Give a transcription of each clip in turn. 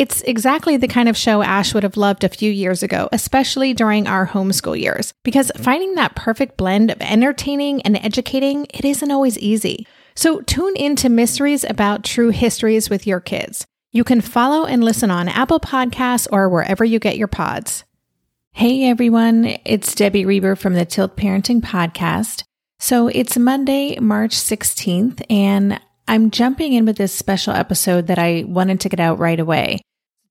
It's exactly the kind of show Ash would have loved a few years ago, especially during our homeschool years, because finding that perfect blend of entertaining and educating, it isn't always easy. So tune in to Mysteries About True Histories with your kids. You can follow and listen on Apple Podcasts or wherever you get your pods. Hey everyone, it's Debbie Reber from the Tilt Parenting Podcast. So it's Monday, March 16th, and I'm jumping in with this special episode that I wanted to get out right away.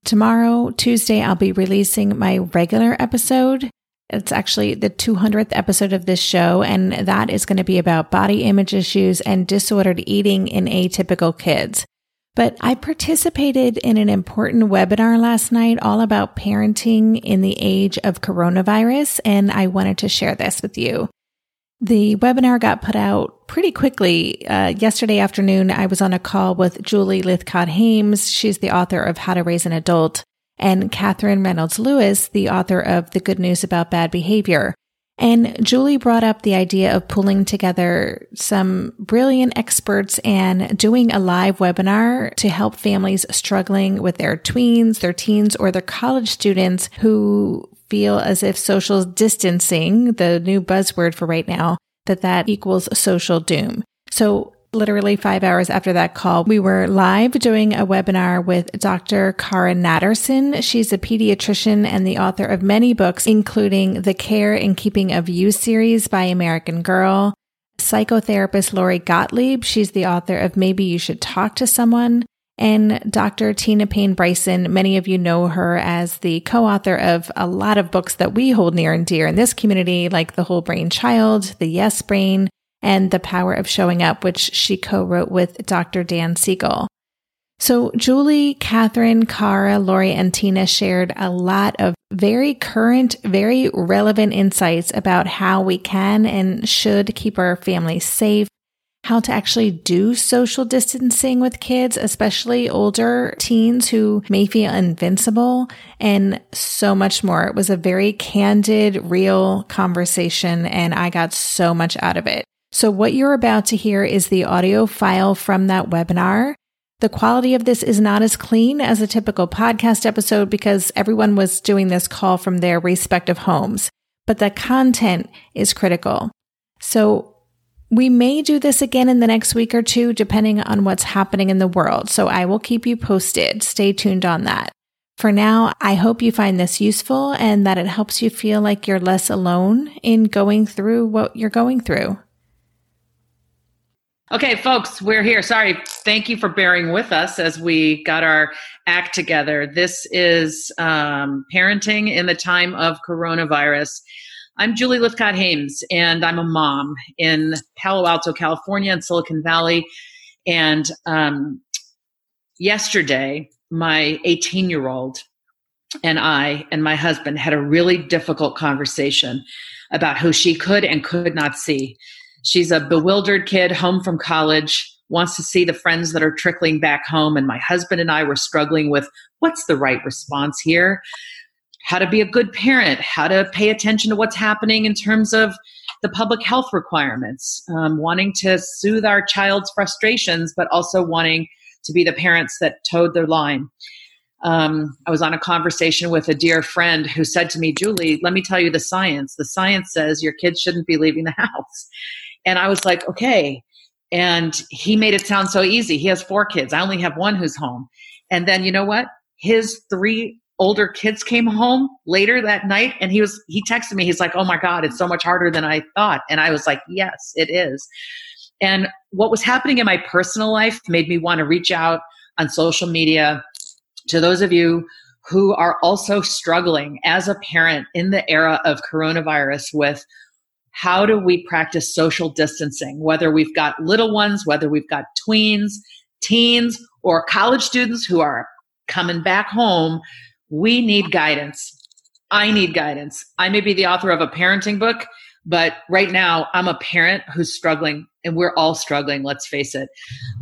Tomorrow, Tuesday, I'll be releasing my regular episode. It's actually the 200th episode of this show, and that is going to be about body image issues and disordered eating in atypical kids. But I participated in an important webinar last night all about parenting in the age of coronavirus, and I wanted to share this with you. The webinar got put out pretty quickly. Uh, yesterday afternoon, I was on a call with Julie Lythcott Haims. She's the author of How to Raise an Adult, and Katherine Reynolds Lewis, the author of The Good News About Bad Behavior. And Julie brought up the idea of pulling together some brilliant experts and doing a live webinar to help families struggling with their tweens, their teens, or their college students who feel as if social distancing, the new buzzword for right now, that that equals social doom. So literally five hours after that call, we were live doing a webinar with Dr. Cara Natterson. She's a pediatrician and the author of many books, including the Care and Keeping of You series by American Girl. Psychotherapist Lori Gottlieb. She's the author of Maybe You Should Talk to Someone and Dr. Tina Payne Bryson. Many of you know her as the co-author of a lot of books that we hold near and dear in this community, like The Whole Brain Child, The Yes Brain, and The Power of Showing Up, which she co-wrote with Dr. Dan Siegel. So Julie, Katherine, Cara, Lori, and Tina shared a lot of very current, very relevant insights about how we can and should keep our families safe, how to actually do social distancing with kids, especially older teens who may feel invincible, and so much more. It was a very candid, real conversation, and I got so much out of it. So, what you're about to hear is the audio file from that webinar. The quality of this is not as clean as a typical podcast episode because everyone was doing this call from their respective homes, but the content is critical. So, we may do this again in the next week or two, depending on what's happening in the world. So I will keep you posted. Stay tuned on that. For now, I hope you find this useful and that it helps you feel like you're less alone in going through what you're going through. Okay, folks, we're here. Sorry. Thank you for bearing with us as we got our act together. This is um, parenting in the time of coronavirus. I'm Julie Lythcott Haims, and I'm a mom in Palo Alto, California, in Silicon Valley. And um, yesterday, my 18 year old and I and my husband had a really difficult conversation about who she could and could not see She's a bewildered kid home from college, wants to see the friends that are trickling back home. And my husband and I were struggling with what's the right response here? How to be a good parent, how to pay attention to what's happening in terms of the public health requirements, um, wanting to soothe our child's frustrations, but also wanting to be the parents that towed their line. Um, I was on a conversation with a dear friend who said to me, Julie, let me tell you the science. The science says your kids shouldn't be leaving the house. And I was like, okay. And he made it sound so easy. He has four kids. I only have one who's home. And then you know what? His three older kids came home later that night and he was he texted me. He's like oh my god it's so much harder than i thought. And i was like yes it is. And what was happening in my personal life made me want to reach out on social media to those of you who are also struggling as a parent in the era of coronavirus with how do we practice social distancing whether we've got little ones whether we've got tweens teens or college students who are coming back home we need guidance. I need guidance. I may be the author of a parenting book, but right now I'm a parent who's struggling, and we're all struggling, let's face it.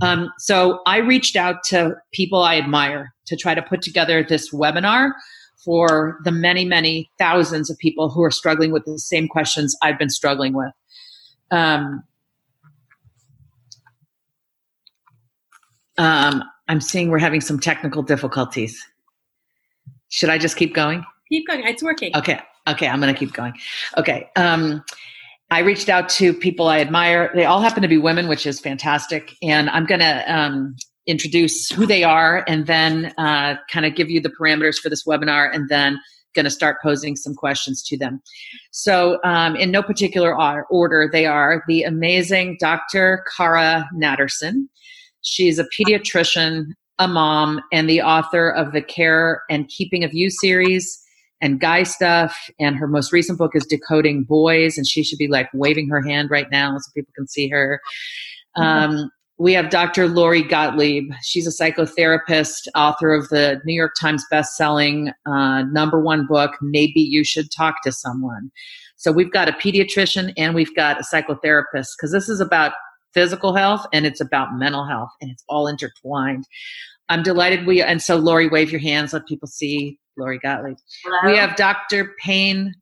Um, so I reached out to people I admire to try to put together this webinar for the many, many thousands of people who are struggling with the same questions I've been struggling with. Um, um, I'm seeing we're having some technical difficulties. Should I just keep going? Keep going. It's working. Okay. Okay. I'm going to keep going. Okay. Um, I reached out to people I admire. They all happen to be women, which is fantastic. And I'm going to um, introduce who they are and then uh, kind of give you the parameters for this webinar and then going to start posing some questions to them. So, um, in no particular order, they are the amazing Dr. Cara Natterson. She's a pediatrician, a mom and the author of the Care and Keeping of You series and Guy Stuff. And her most recent book is Decoding Boys. And she should be like waving her hand right now so people can see her. Um, we have Dr. Lori Gottlieb. She's a psychotherapist, author of the New York Times bestselling uh, number one book, Maybe You Should Talk to Someone. So we've got a pediatrician and we've got a psychotherapist because this is about physical health and it's about mental health and it's all intertwined. I'm delighted we and so Lori, wave your hands, let people see Lori Gottlieb. Hello. We have Dr. Payne,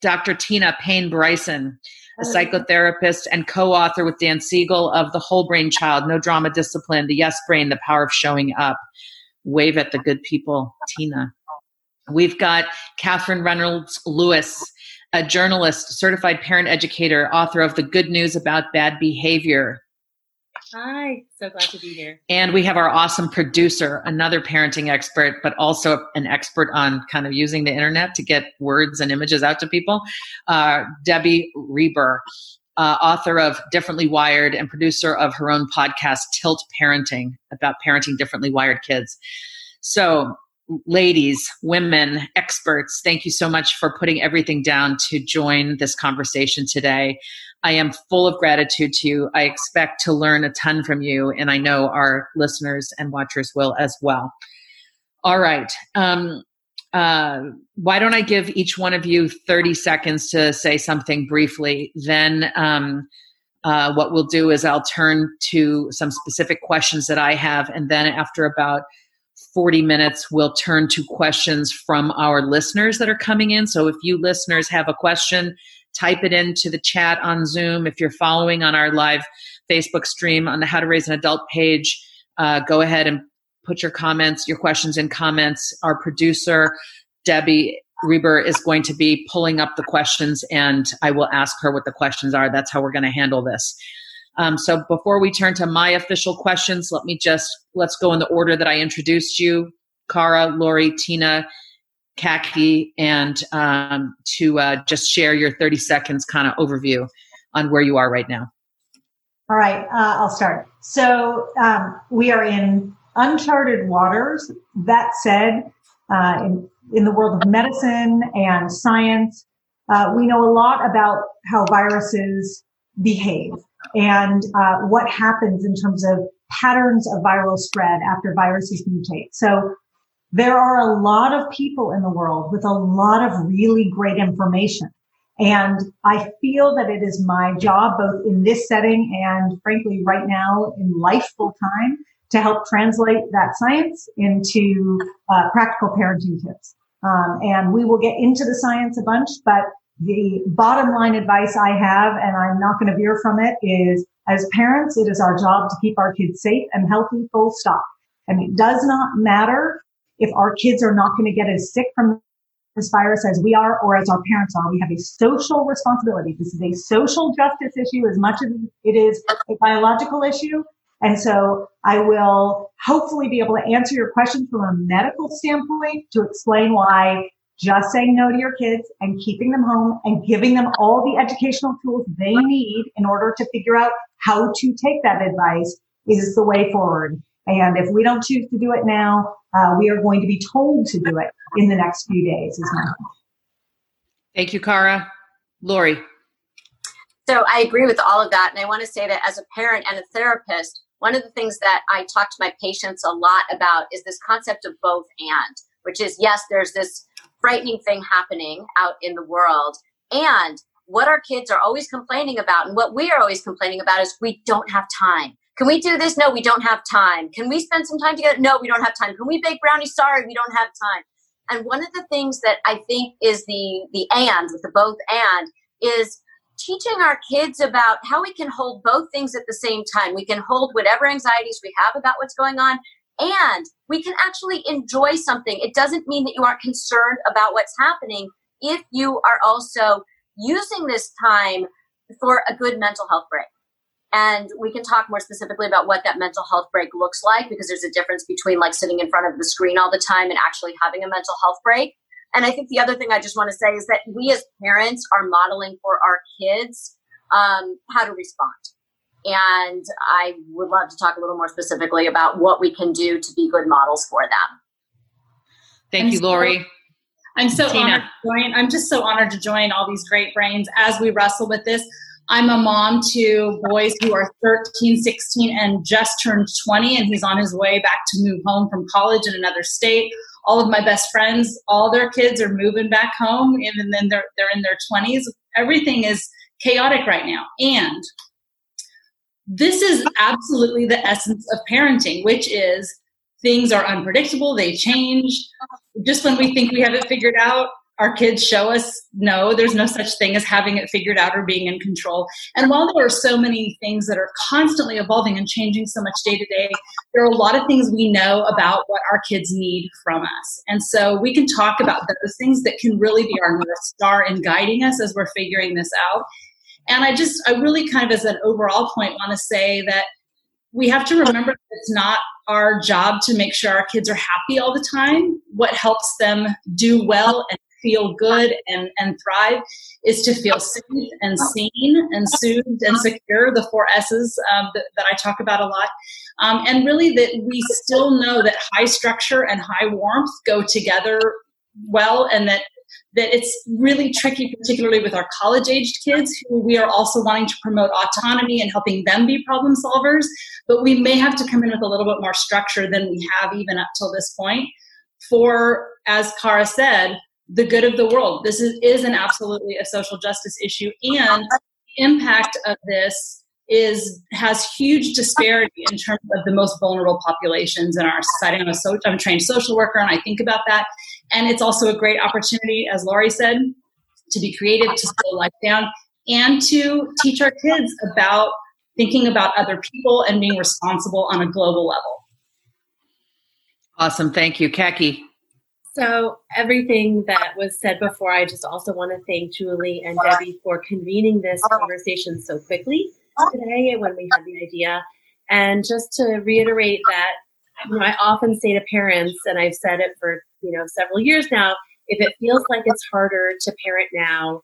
Dr. Tina Payne Bryson, a psychotherapist and co-author with Dan Siegel of The Whole Brain Child, No Drama Discipline, The Yes Brain, The Power of Showing Up. Wave at the good people, Tina. We've got Katherine Reynolds Lewis, a journalist, certified parent educator, author of The Good News About Bad Behavior. Hi, so glad to be here. And we have our awesome producer, another parenting expert, but also an expert on kind of using the internet to get words and images out to people, uh, Debbie Reber. Uh, author of Differently Wired and producer of her own podcast, Tilt Parenting, about parenting differently wired kids. So, ladies, women, experts, thank you so much for putting everything down to join this conversation today. I am full of gratitude to you. I expect to learn a ton from you, and I know our listeners and watchers will as well. All right. Um, uh, why don't I give each one of you 30 seconds to say something briefly? Then, um, uh, what we'll do is I'll turn to some specific questions that I have, and then after about 40 minutes, we'll turn to questions from our listeners that are coming in. So if you listeners have a question, type it into the chat on Zoom. If you're following on our live Facebook stream on the How to Raise an Adult page, uh, go ahead and put your comments, your questions in comments. Our producer, Debbie Reber, is going to be pulling up the questions and I will ask her what the questions are. That's how we're going to handle this. Um, so before we turn to my official questions, let me just let's go in the order that I introduced you. Cara, Lori, Tina, Kaki, and um, to uh, just share your 30 seconds kind of overview on where you are right now. All right, uh, I'll start. So um, we are in uncharted waters. That said, uh, in, in the world of medicine and science, uh, we know a lot about how viruses behave and uh, what happens in terms of patterns of viral spread after viruses mutate. So there are a lot of people in the world with a lot of really great information. And I feel that it is my job, both in this setting and frankly, right now in life full time, to help translate that science into uh, practical parenting tips. Um, and we will get into the science a bunch, but the bottom line advice I have, and I'm not going to veer from it, is as parents, it is our job to keep our kids safe and healthy, full stop. And it does not matter if our kids are not going to get as sick from this virus as we are or as our parents are. We have a social responsibility. This is a social justice issue as much as it is a biological issue. And so I will hopefully be able to answer your question from a medical standpoint to explain why just saying no to your kids and keeping them home and giving them all the educational tools they need in order to figure out how to take that advice is the way forward. And if we don't choose to do it now, uh, we are going to be told to do it in the next few days. Is my Thank you, Cara. Lori. So I agree with all of that. And I want to say that as a parent and a therapist, one of the things that I talk to my patients a lot about is this concept of both and, which is yes, there's this frightening thing happening out in the world. And what our kids are always complaining about and what we are always complaining about is we don't have time. Can we do this? No, we don't have time. Can we spend some time together? No, we don't have time. Can we bake brownies? Sorry, we don't have time. And one of the things that I think is the the and with the both and is teaching our kids about how we can hold both things at the same time. We can hold whatever anxieties we have about what's going on and we can actually enjoy something. It doesn't mean that you aren't concerned about what's happening if you are also using this time for a good mental health break. And we can talk more specifically about what that mental health break looks like because there's a difference between like sitting in front of the screen all the time and actually having a mental health break. And I think the other thing I just want to say is that we as parents are modeling for our kids um, how to respond. And I would love to talk a little more specifically about what we can do to be good models for them. Thank I'm you, Lori. So, I'm so Tina. honored to join. I'm just so honored to join all these great brains as we wrestle with this. I'm a mom to boys who are 13, 16, and just turned 20, and he's on his way back to move home from college in another state. All of my best friends, all their kids are moving back home, and then they're they're in their 20s. Everything is chaotic right now, and this is absolutely the essence of parenting, which is things are unpredictable, they change. Just when we think we have it figured out, our kids show us no, there's no such thing as having it figured out or being in control. And while there are so many things that are constantly evolving and changing so much day to day, there are a lot of things we know about what our kids need from us. And so we can talk about those things that can really be our North Star in guiding us as we're figuring this out. And I just, I really kind of, as an overall point, want to say that we have to remember that it's not our job to make sure our kids are happy all the time. What helps them do well and feel good and, and thrive is to feel safe and seen and soothed and secure, the four S's um, that, that, I talk about a lot. Um, and really, that we still know that high structure and high warmth go together well, and that that it's really tricky, particularly with our college aged kids, who we are also wanting to promote autonomy and helping them be problem solvers. But we may have to come in with a little bit more structure than we have even up till this point for, as Cara said, the good of the world. This is, is an absolutely a social justice issue, and the impact of this is has huge disparity in terms of the most vulnerable populations in our society. I'm a, so, I'm a trained social worker, and I think about that. And it's also a great opportunity, as Lori said, to be creative, to slow life down, and to teach our kids about thinking about other people and being responsible on a global level. Awesome. Thank you. Kaki. So, everything that was said before, I just also want to thank Julie and Debbie for convening this conversation so quickly today when we had the idea. And just to reiterate that, you know, I often say to parents, and I've said it for, you know, several years now, if it feels like it's harder to parent now,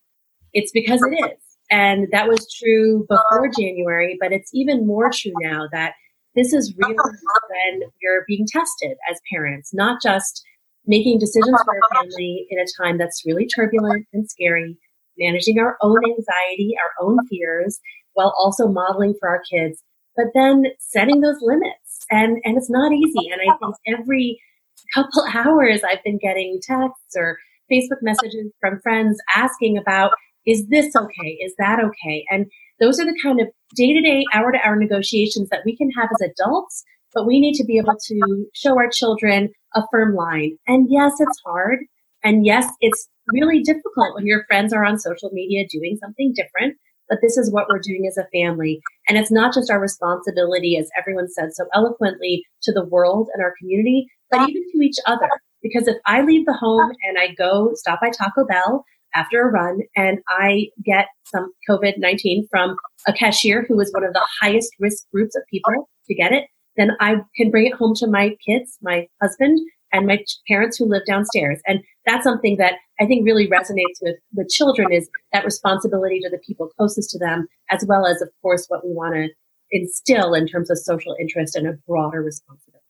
it's because it is. And that was true before January, but it's even more true now that this is really when you're being tested as parents, not just making decisions for our family in a time that's really turbulent and scary, managing our own anxiety, our own fears, while also modeling for our kids, but then setting those limits. And, and it's not easy. And I think every couple hours I've been getting texts or Facebook messages from friends asking about, is this okay? Is that okay? And those are the kind of day to day, hour to hour negotiations that we can have as adults, but we need to be able to show our children a firm line. And yes, it's hard. And yes, it's really difficult when your friends are on social media doing something different. But this is what we're doing as a family. And it's not just our responsibility, as everyone said so eloquently, to the world and our community, but even to each other. Because if I leave the home and I go stop by Taco Bell after a run and I get some COVID 19 from a cashier who is one of the highest risk groups of people to get it, then I can bring it home to my kids, my husband, and my parents who live downstairs. And that's something that I think really resonates with the children is that responsibility to the people closest to them, as well as, of course, what we want to instill in terms of social interest and a broader responsibility.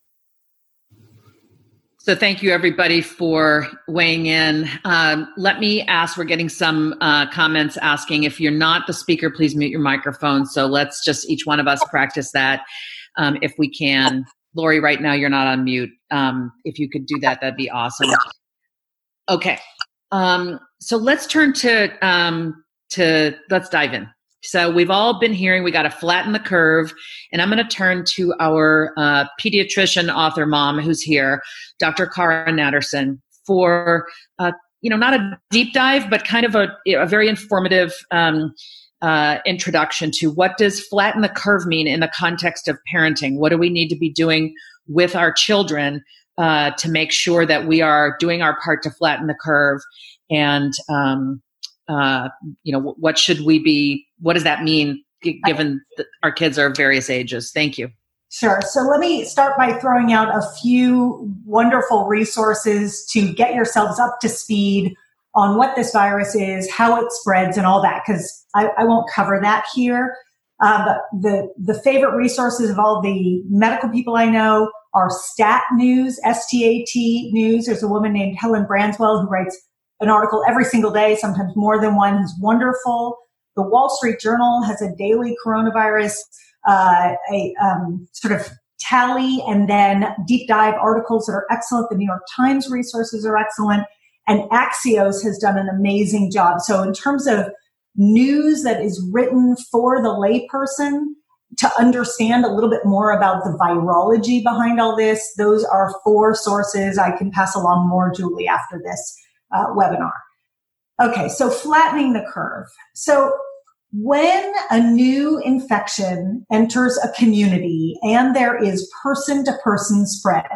So thank you everybody for weighing in. Um, let me ask, we're getting some uh, comments asking if you're not the speaker, please mute your microphone. So let's just each one of us practice that um, if we can. Lori, right now you're not on mute. Um, if you could do that, that'd be awesome. Okay. Um, so let's turn to um, to let's dive in. So we've all been hearing we got to flatten the curve, and I'm going to turn to our uh, pediatrician, author, mom who's here, Dr. Cara Natterson, for uh, you know not a deep dive, but kind of a, a very informative um, uh, introduction to what does flatten the curve mean in the context of parenting. What do we need to be doing with our children uh, to make sure that we are doing our part to flatten the curve and um, uh, you know, what should we be, what does that mean given that our kids are various ages? Thank you. Sure. So let me start by throwing out a few wonderful resources to get yourselves up to speed on what this virus is, how it spreads, and all that, because I, I, won't cover that here. Uh, but the, the favorite resources of all the medical people I know are Stat News, S T A T News. There's a woman named Helen Branswell who writes an article every single day, sometimes more than one. He's wonderful. The Wall Street Journal has a daily coronavirus, uh, a um, sort of tally and then deep dive articles that are excellent. The New York Times resources are excellent. And Axios has done an amazing job. So in terms of news that is written for the layperson to understand a little bit more about the virology behind all this, those are four sources. I can pass along more, Julie, after this uh, webinar. Okay, so flattening the curve. So when a new infection enters a community and there is person to person spread,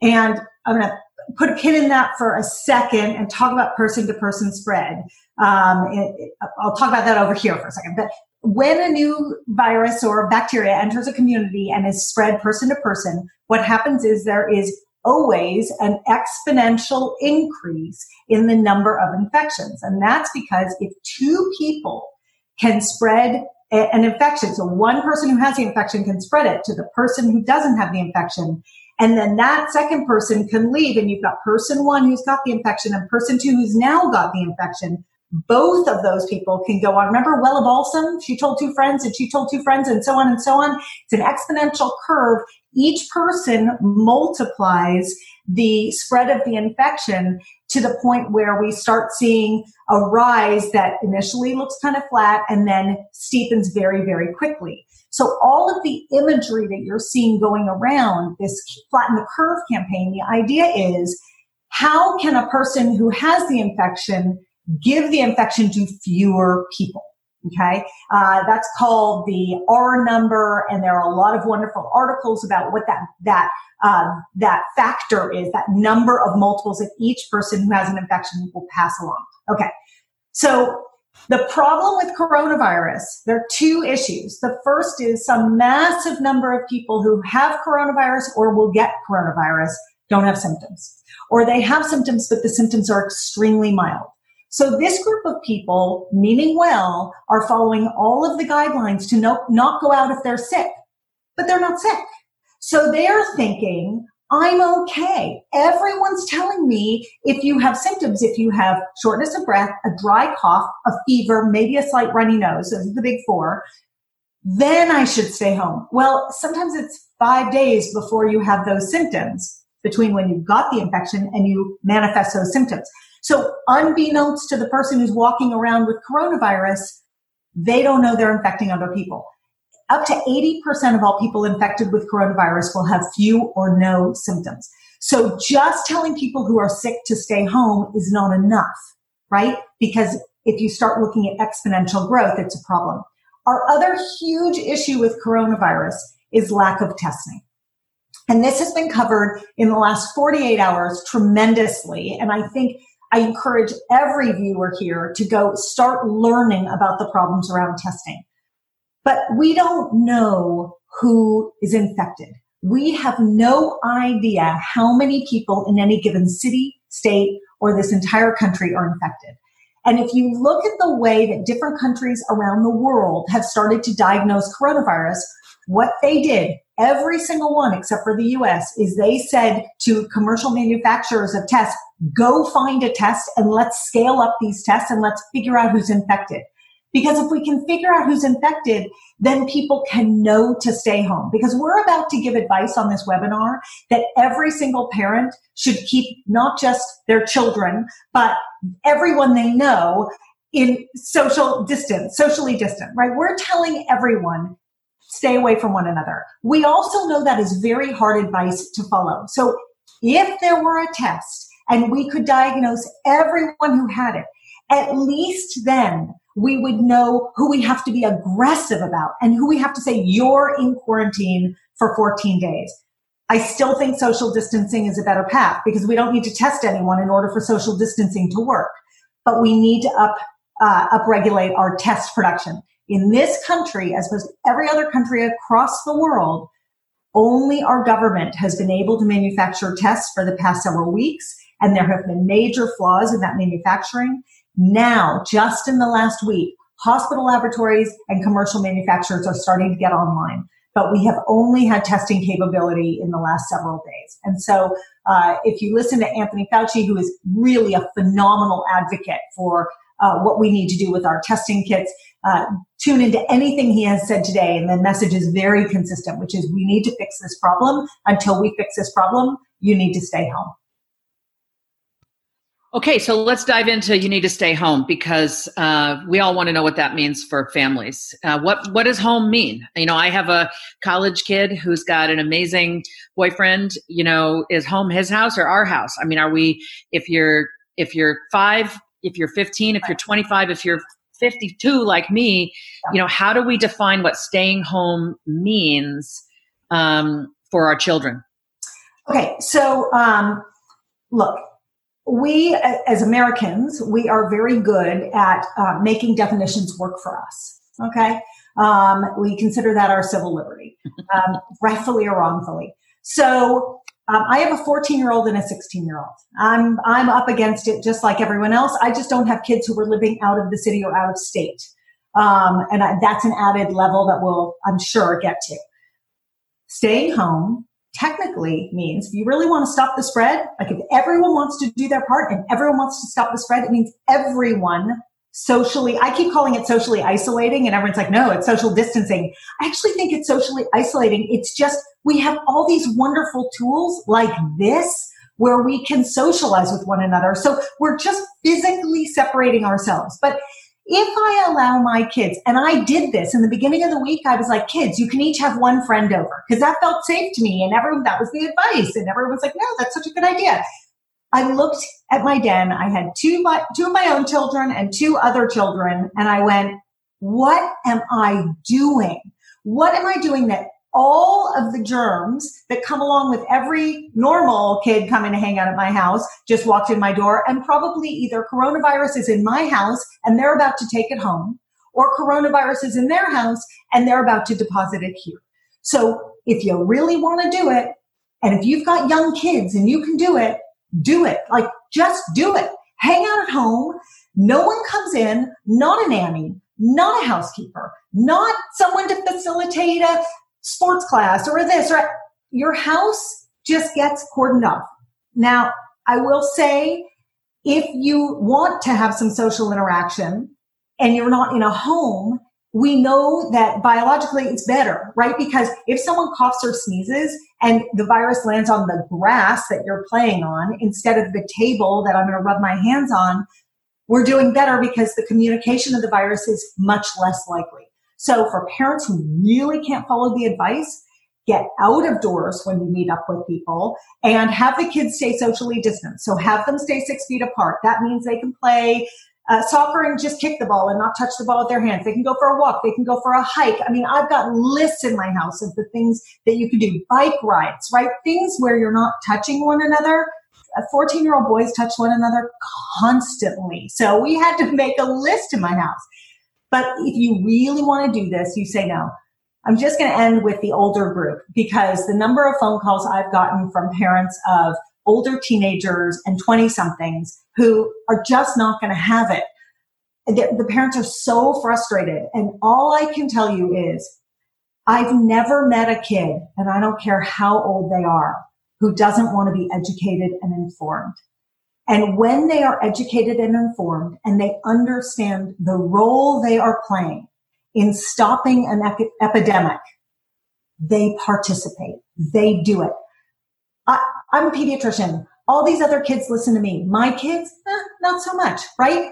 and I'm going to put a pin in that for a second and talk about person to person spread. Um, it, it, I'll talk about that over here for a second. But when a new virus or bacteria enters a community and is spread person to person, what happens is there is always an exponential increase in the number of infections. And that's because if two people can spread an infection, so one person who has the infection can spread it to the person who doesn't have the infection. And then that second person can leave and you've got person one who's got the infection and person two who's now got the infection both of those people can go on. Remember Wella Balsam? She told two friends and she told two friends and so on and so on. It's an exponential curve. Each person multiplies the spread of the infection to the point where we start seeing a rise that initially looks kind of flat and then steepens very, very quickly. So all of the imagery that you're seeing going around this flatten the curve campaign, the idea is how can a person who has the infection give the infection to fewer people. Okay. Uh, that's called the R number. And there are a lot of wonderful articles about what that, that, uh, that factor is, that number of multiples that each person who has an infection will pass along. Okay. So the problem with coronavirus, there are two issues. The first is some massive number of people who have coronavirus or will get coronavirus don't have symptoms. Or they have symptoms, but the symptoms are extremely mild. So this group of people, meaning well, are following all of the guidelines to no, not go out if they're sick, but they're not sick. So they're thinking, I'm okay. Everyone's telling me if you have symptoms, if you have shortness of breath, a dry cough, a fever, maybe a slight runny nose, those are the big four, then I should stay home. Well, sometimes it's five days before you have those symptoms between when you've got the infection and you manifest those symptoms. So unbeknownst to the person who's walking around with coronavirus, they don't know they're infecting other people. Up to 80% of all people infected with coronavirus will have few or no symptoms. So just telling people who are sick to stay home is not enough. right? Because if you start looking at exponential growth, it's a problem. Our other huge issue with coronavirus is lack of testing. And this has been covered in the last 48 hours tremendously. And I think I encourage every viewer here to go start learning about the problems around testing. But we don't know who is infected. We have no idea how many people in any given city, state, or this entire country are infected. And if you look at the way that different countries around the world have started to diagnose coronavirus, what they did, every single one except for the US, is they said to commercial manufacturers of tests, go find a test and let's scale up these tests and let's figure out who's infected. Because if we can figure out who's infected, then people can know to stay home. Because we're about to give advice on this webinar that every single parent should keep not just their children, but everyone they know in social distance, socially distant, right? We're telling everyone stay away from one another. We also know that is very hard advice to follow. So if there were a test and we could diagnose everyone who had it, at least then we would know who we have to be aggressive about and who we have to say, you're in quarantine for 14 days. I still think social distancing is a better path because we don't need to test anyone in order for social distancing to work. But we need to up, uh, upregulate our test production in this country, as opposed to every other country across the world, only our government has been able to manufacture tests for the past several weeks. And there have been major flaws in that manufacturing. Now, just in the last week, hospital laboratories and commercial manufacturers are starting to get online. But we have only had testing capability in the last several days. And so, uh, if you listen to Anthony Fauci, who is really a phenomenal advocate for uh, what we need to do with our testing kits, uh, tune into anything he has said today. And the message is very consistent, which is we need to fix this problem. Until we fix this problem, you need to stay home. Okay, so let's dive into you need to stay home because uh, we all want to know what that means for families. Uh, what what does home mean? You know, I have a college kid who's got an amazing boyfriend. You know, is home his house or our house? I mean, are we? If you're if you're five, if you're 15, if you're 25, if you're 52 like me, you know, how do we define what staying home means um, for our children? Okay, so um, look, we as Americans, we are very good at uh, making definitions work for us. Okay. Um, we consider that our civil liberty, um, rightfully or wrongfully. So um, I have a 14 year old and a 16 year old. I'm I'm up against it just like everyone else. I just don't have kids who are living out of the city or out of state, um, and I, that's an added level that we'll I'm sure get to. Staying home technically means if you really want to stop the spread, like if everyone wants to do their part and everyone wants to stop the spread, it means everyone socially, I keep calling it socially isolating and everyone's like, no, it's social distancing. I actually think it's socially isolating. It's just, we have all these wonderful tools like this where we can socialize with one another. So we're just physically separating ourselves. But if I allow my kids, and I did this in the beginning of the week, I was like, kids, you can each have one friend over because that felt safe to me. And everyone, that was the advice. And everyone was like, no, that's such a good idea. I looked at my den. I had two, my, two of my own children and two other children. And I went, what am I doing? What am I doing that all of the germs that come along with every normal kid coming to hang out at my house just walked in my door and probably either coronavirus is in my house and they're about to take it home or coronavirus is in their house and they're about to deposit it here. So if you really want to do it and if you've got young kids and you can do it, do it. Like just do it. Hang out at home. No one comes in, not a nanny, not a housekeeper, not someone to facilitate a sports class or this or your house just gets cordoned off. Now, I will say if you want to have some social interaction and you're not in a home, we know that biologically it's better, right? Because if someone coughs or sneezes and the virus lands on the grass that you're playing on instead of the table that I'm going to rub my hands on, we're doing better because the communication of the virus is much less likely. So for parents who really can't follow the advice, get out of doors when you meet up with people and have the kids stay socially distant. So have them stay six feet apart. That means they can play uh, soccer and just kick the ball and not touch the ball with their hands. They can go for a walk. They can go for a hike. I mean, I've got lists in my house of the things that you can do. Bike rides, right? Things where you're not touching one another. 14 year old boys touch one another constantly. So we had to make a list in my house. But if you really want to do this, you say no. I'm just going to end with the older group because the number of phone calls I've gotten from parents of older teenagers and 20 somethings who are just not going to have it. The, the parents are so frustrated. And all I can tell you is I've never met a kid, and I don't care how old they are, who doesn't want to be educated and informed. And when they are educated and informed and they understand the role they are playing in stopping an ep- epidemic, they participate. They do it. I, am a pediatrician. All these other kids listen to me. My kids, eh, not so much, right?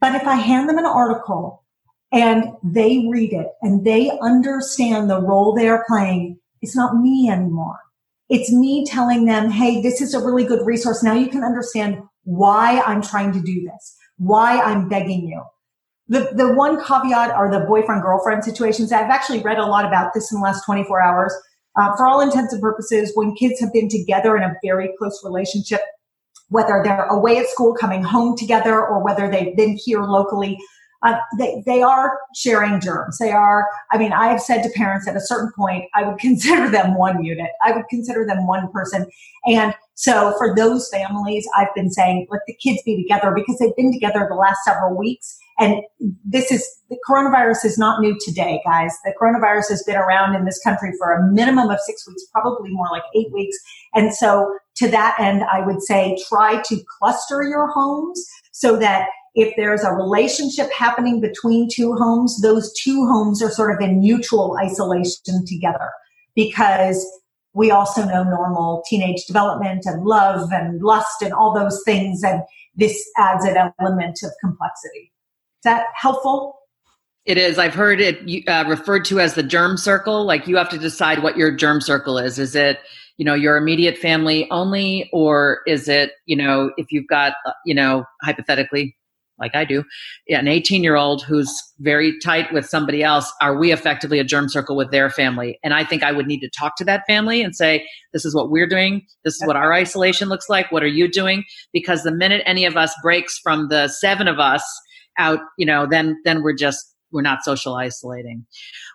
But if I hand them an article and they read it and they understand the role they are playing, it's not me anymore. It's me telling them, Hey, this is a really good resource. Now you can understand why I'm trying to do this, why I'm begging you. The, the one caveat are the boyfriend girlfriend situations. I've actually read a lot about this in the last 24 hours. Uh, for all intents and purposes, when kids have been together in a very close relationship, whether they're away at school, coming home together, or whether they've been here locally, uh, they, they are sharing germs. They are, I mean, I have said to parents at a certain point, I would consider them one unit. I would consider them one person. And so for those families, I've been saying, let the kids be together because they've been together the last several weeks. And this is, the coronavirus is not new today, guys. The coronavirus has been around in this country for a minimum of six weeks, probably more like eight weeks. And so to that end, I would say try to cluster your homes so that if there's a relationship happening between two homes, those two homes are sort of in mutual isolation together because we also know normal teenage development and love and lust and all those things. And this adds an element of complexity. Is that helpful? It is. I've heard it uh, referred to as the germ circle. Like you have to decide what your germ circle is. Is it, you know, your immediate family only, or is it, you know, if you've got, uh, you know, hypothetically, like I do, an 18 year old who's very tight with somebody else, are we effectively a germ circle with their family? And I think I would need to talk to that family and say, this is what we're doing. This is what our isolation looks like. What are you doing? Because the minute any of us breaks from the seven of us out, you know, then, then we're just, we're not social isolating.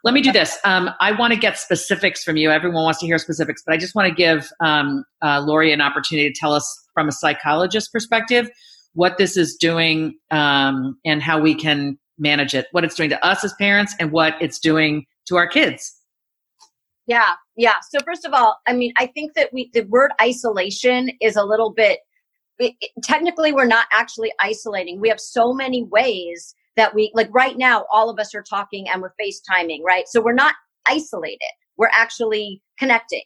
Let me do this. Um, I want to get specifics from you. Everyone wants to hear specifics, but I just want to give um, uh, Lori an opportunity to tell us from a psychologist perspective what this is doing um, and how we can manage it, what it's doing to us as parents, and what it's doing to our kids. Yeah, yeah. So first of all, I mean, I think that we the word isolation is a little bit. It, it, technically, we're not actually isolating. We have so many ways that we like. Right now, all of us are talking and we're FaceTiming, right? So we're not isolated. We're actually connecting.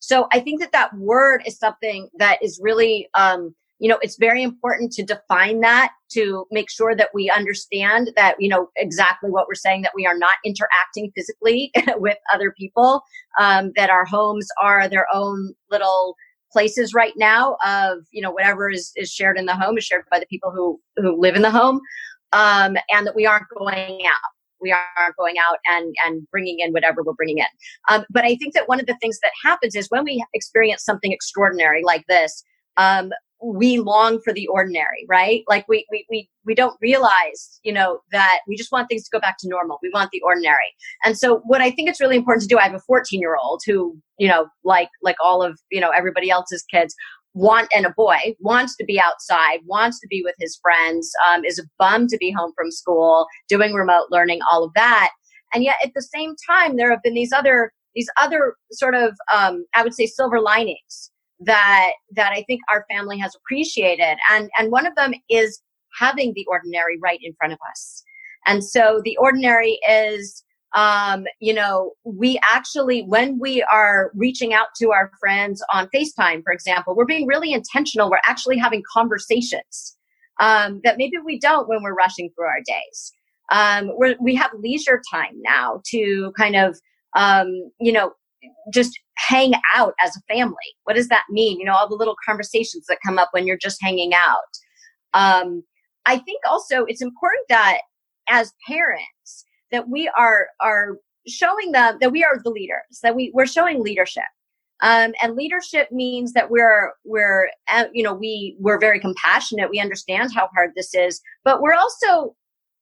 So I think that that word is something that is really um, you know, it's very important to define that to make sure that we understand that, you know, exactly what we're saying, that we are not interacting physically with other people, um, that our homes are their own little places right now of, you know, whatever is, is shared in the home is shared by the people who, who live in the home. Um, and that we aren't going out we aren't going out and and bringing in whatever we're bringing in. Um, but I think that one of the things that happens is when we experience something extraordinary like this, um, we long for the ordinary, right? Like we, we, we, we don't realize, you know, that we just want things to go back to normal. We want the ordinary. And so what I think it's really important to do, I have a 14 year old who, you know, like, like all of, you know, everybody else's kids want, and a boy wants to be outside, wants to be with his friends, um, is bummed to be home from school, doing remote learning, all of that. And yet at the same time, there have been these other, these other sort of, um, I would say silver linings that that I think our family has appreciated. And and one of them is having the ordinary right in front of us. And so the ordinary is um, you know, we actually, when we are reaching out to our friends on FaceTime, for example, we're being really intentional. We're actually having conversations um, that maybe we don't when we're rushing through our days. Um, we have leisure time now to kind of, um, you know, just hang out as a family. What does that mean? You know, all the little conversations that come up when you're just hanging out. Um, I think also it's important that as parents that we are are showing them that we are the leaders, that we we're showing leadership. Um, and leadership means that we're we're uh, you know we we're very compassionate. We understand how hard this is, but we're also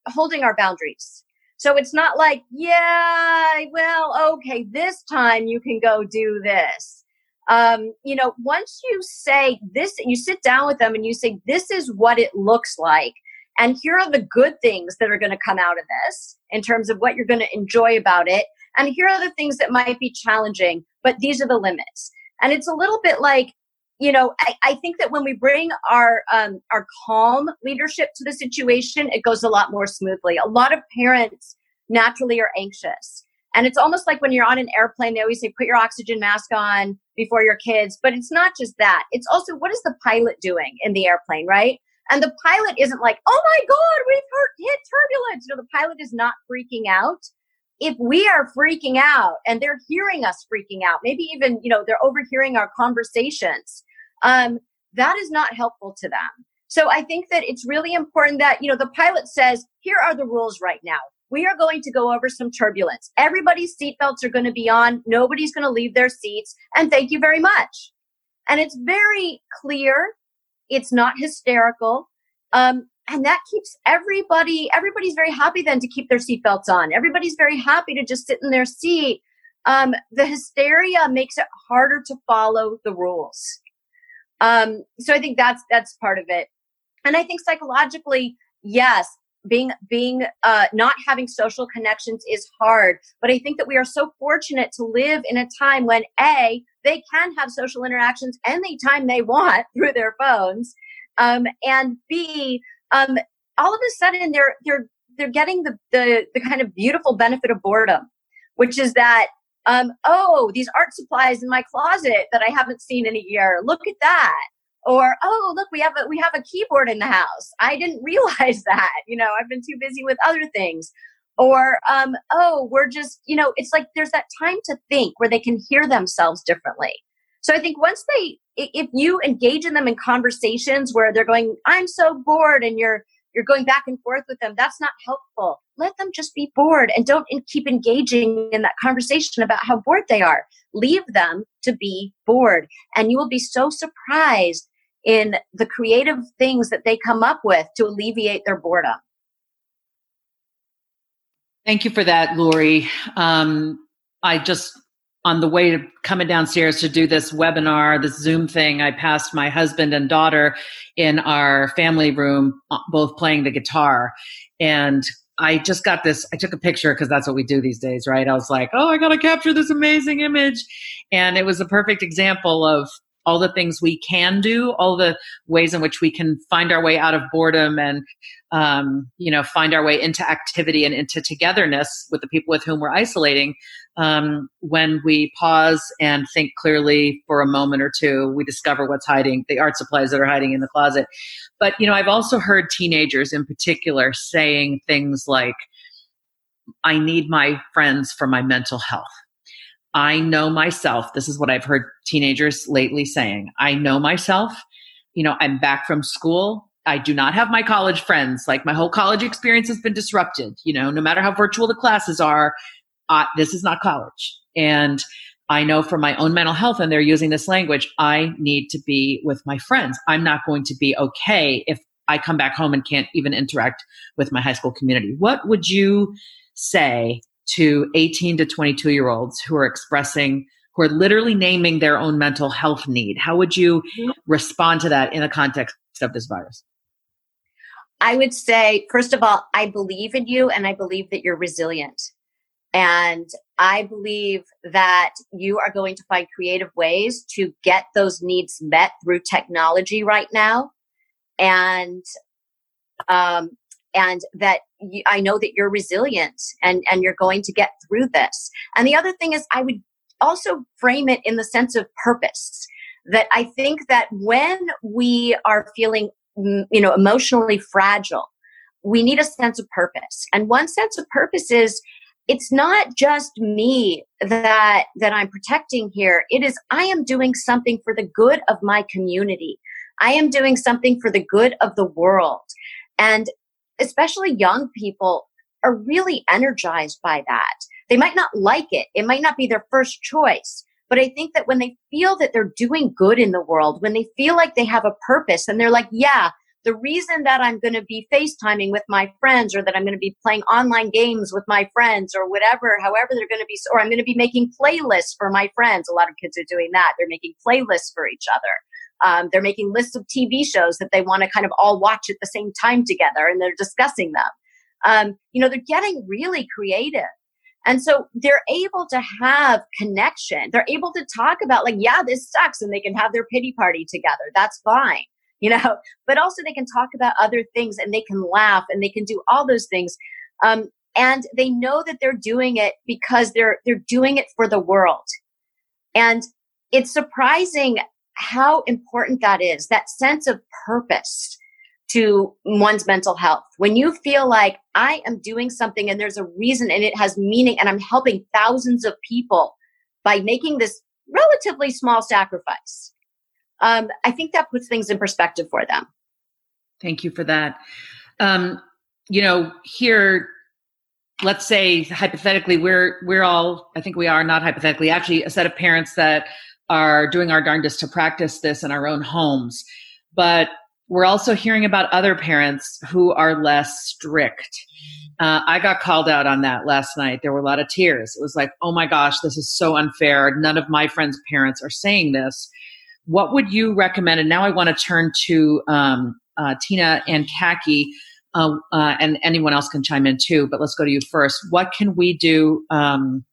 holding our boundaries. So it's not like, yeah, well, okay, this time you can go do this. Um, you know, once you say this, you sit down with them and you say, this is what it looks like. And here are the good things that are going to come out of this in terms of what you're going to enjoy about it. And here are the things that might be challenging, but these are the limits. And it's a little bit like, you know, I, I think that when we bring our um, our calm leadership to the situation, it goes a lot more smoothly. A lot of parents naturally are anxious. And it's almost like when you're on an airplane, they always say, put your oxygen mask on before your kids. But it's not just that. It's also, what is the pilot doing in the airplane, right? And the pilot isn't like, oh my God, we've hit turbulence. You know, the pilot is not freaking out. If we are freaking out and they're hearing us freaking out, maybe even, you know, they're overhearing our conversations, um, that is not helpful to them. So I think that it's really important that, you know, the pilot says, here are the rules right now. We are going to go over some turbulence. Everybody's seatbelts are going to be on. Nobody's going to leave their seats. And thank you very much. And it's very clear it's not hysterical. Um, and that keeps everybody, everybody's very happy then to keep their seatbelts on. Everybody's very happy to just sit in their seat. Um, the hysteria makes it harder to follow the rules. Um, so I think that's, that's part of it. And I think psychologically, yes, being being uh, not having social connections is hard but i think that we are so fortunate to live in a time when a they can have social interactions anytime they want through their phones um, and b um, all of a sudden they're they're they're getting the, the the kind of beautiful benefit of boredom which is that um, oh these art supplies in my closet that i haven't seen in a year. Look at that. Or oh look we have a we have a keyboard in the house. I didn't realize that you know i've been too busy with other things. Or um, oh we're just you know it's like there's that time to think where they can hear themselves differently. So i think once they if you engage in them in conversations where they're going i'm so bored and you're you're going back and forth with them that's not helpful let them just be bored and don't keep engaging in that conversation about how bored they are leave them to be bored and you will be so surprised in the creative things that they come up with to alleviate their boredom. Thank you for that, Lori. Um, I just, on the way to coming downstairs to do this webinar, this Zoom thing, I passed my husband and daughter in our family room, uh, both playing the guitar. And I just got this, I took a picture because that's what we do these days, right? I was like, oh, I got to capture this amazing image. And it was a perfect example of all the things we can do, all the ways in which we can find our way out of boredom and, um, you know, find our way into activity and into togetherness with the people with whom we're isolating. Um, when we pause and think clearly for a moment or two, we discover what's hiding, the art supplies that are hiding in the closet. But, you know, I've also heard teenagers in particular saying things like, I need my friends for my mental health. I know myself. This is what I've heard teenagers lately saying. I know myself. You know, I'm back from school. I do not have my college friends. Like my whole college experience has been disrupted. You know, no matter how virtual the classes are, uh, this is not college. And I know from my own mental health, and they're using this language, I need to be with my friends. I'm not going to be okay if I come back home and can't even interact with my high school community. What would you say to 18 to 22 year olds who are expressing who are literally naming their own mental health need. How would you mm-hmm. respond to that in the context of this virus? I would say first of all i believe in you and i believe that you're resilient. And i believe that you are going to find creative ways to get those needs met through technology right now. And um, and that you, I know that you're resilient and, and you're going to get through this. And the other thing is, I would also frame it in the sense of purpose. That I think that when we are feeling, mm, you know, emotionally fragile, we need a sense of purpose. And one sense of purpose is it's not just me that that I'm protecting here. It is I am doing something for the good of my community. I am doing something for the good of the world. And especially young people are really energized by that. They might not like it. It might not be their first choice. But I think that when they feel that they're doing good in the world, when they feel like they have a purpose and they're like, yeah, the reason that I'm going to be FaceTiming with my friends or that I'm going to be playing online games with my friends or whatever, however they're going to be, or I'm going to be making playlists for my friends. A lot of kids are doing that. They're making playlists for each other. Um, they're making lists of TV shows that they want to kind of all watch at the same time together and they're discussing them. Um, you know, they're getting really creative. And so they're able to have connection. They're able to talk about like, yeah, this sucks and they can have their pity party together. That's fine you know, but also they can talk about other things and they can laugh and they can do all those things. Um, and they know that they're doing it because they're, they're doing it for the world. And it's surprising how important that is, that sense of purpose to one's mental health. When you feel like I am doing something and there's a reason and it has meaning and I'm helping thousands of people by making this relatively small sacrifice um, I think that puts things in perspective for them. Thank you for that. Um, you know, here, let's say hypothetically, we're we're all, I think we are not hypothetically, actually, a set of parents that are doing our darndest to practice this in our own homes, but we're also hearing about other parents who are less strict. Uh, I got called out on that last night. There were a lot of tears. It was like, oh my gosh, this is so unfair. None of my friends' parents are saying this what would you recommend? And now I want to turn to um, uh, Tina and Kaki, uh, uh, and anyone else can chime in too. But let's go to you first. What can we do um,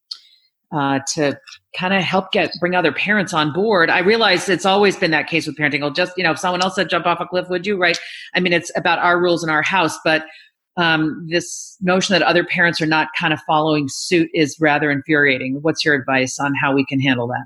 uh, to kind of help get bring other parents on board? I realize it's always been that case with parenting. Well, just you know, if someone else said jump off a cliff, would you? Right? I mean, it's about our rules in our house, but um, this notion that other parents are not kind of following suit is rather infuriating. What's your advice on how we can handle that?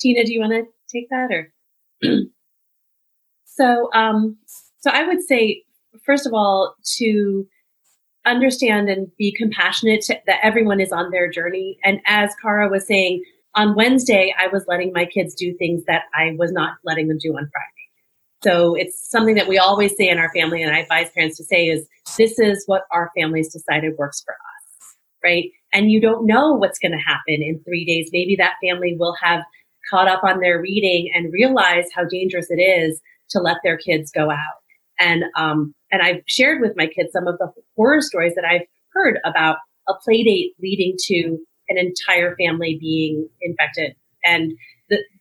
Tina, do you want to take that or? so, um, so I would say, first of all, to understand and be compassionate to, that everyone is on their journey. And as Cara was saying, on Wednesday, I was letting my kids do things that I was not letting them do on Friday. So it's something that we always say in our family, and I advise parents to say is this is what our families decided works for us, right? And you don't know what's going to happen in three days. Maybe that family will have caught up on their reading and realize how dangerous it is to let their kids go out. And um, and I've shared with my kids some of the horror stories that I've heard about a play date leading to an entire family being infected. And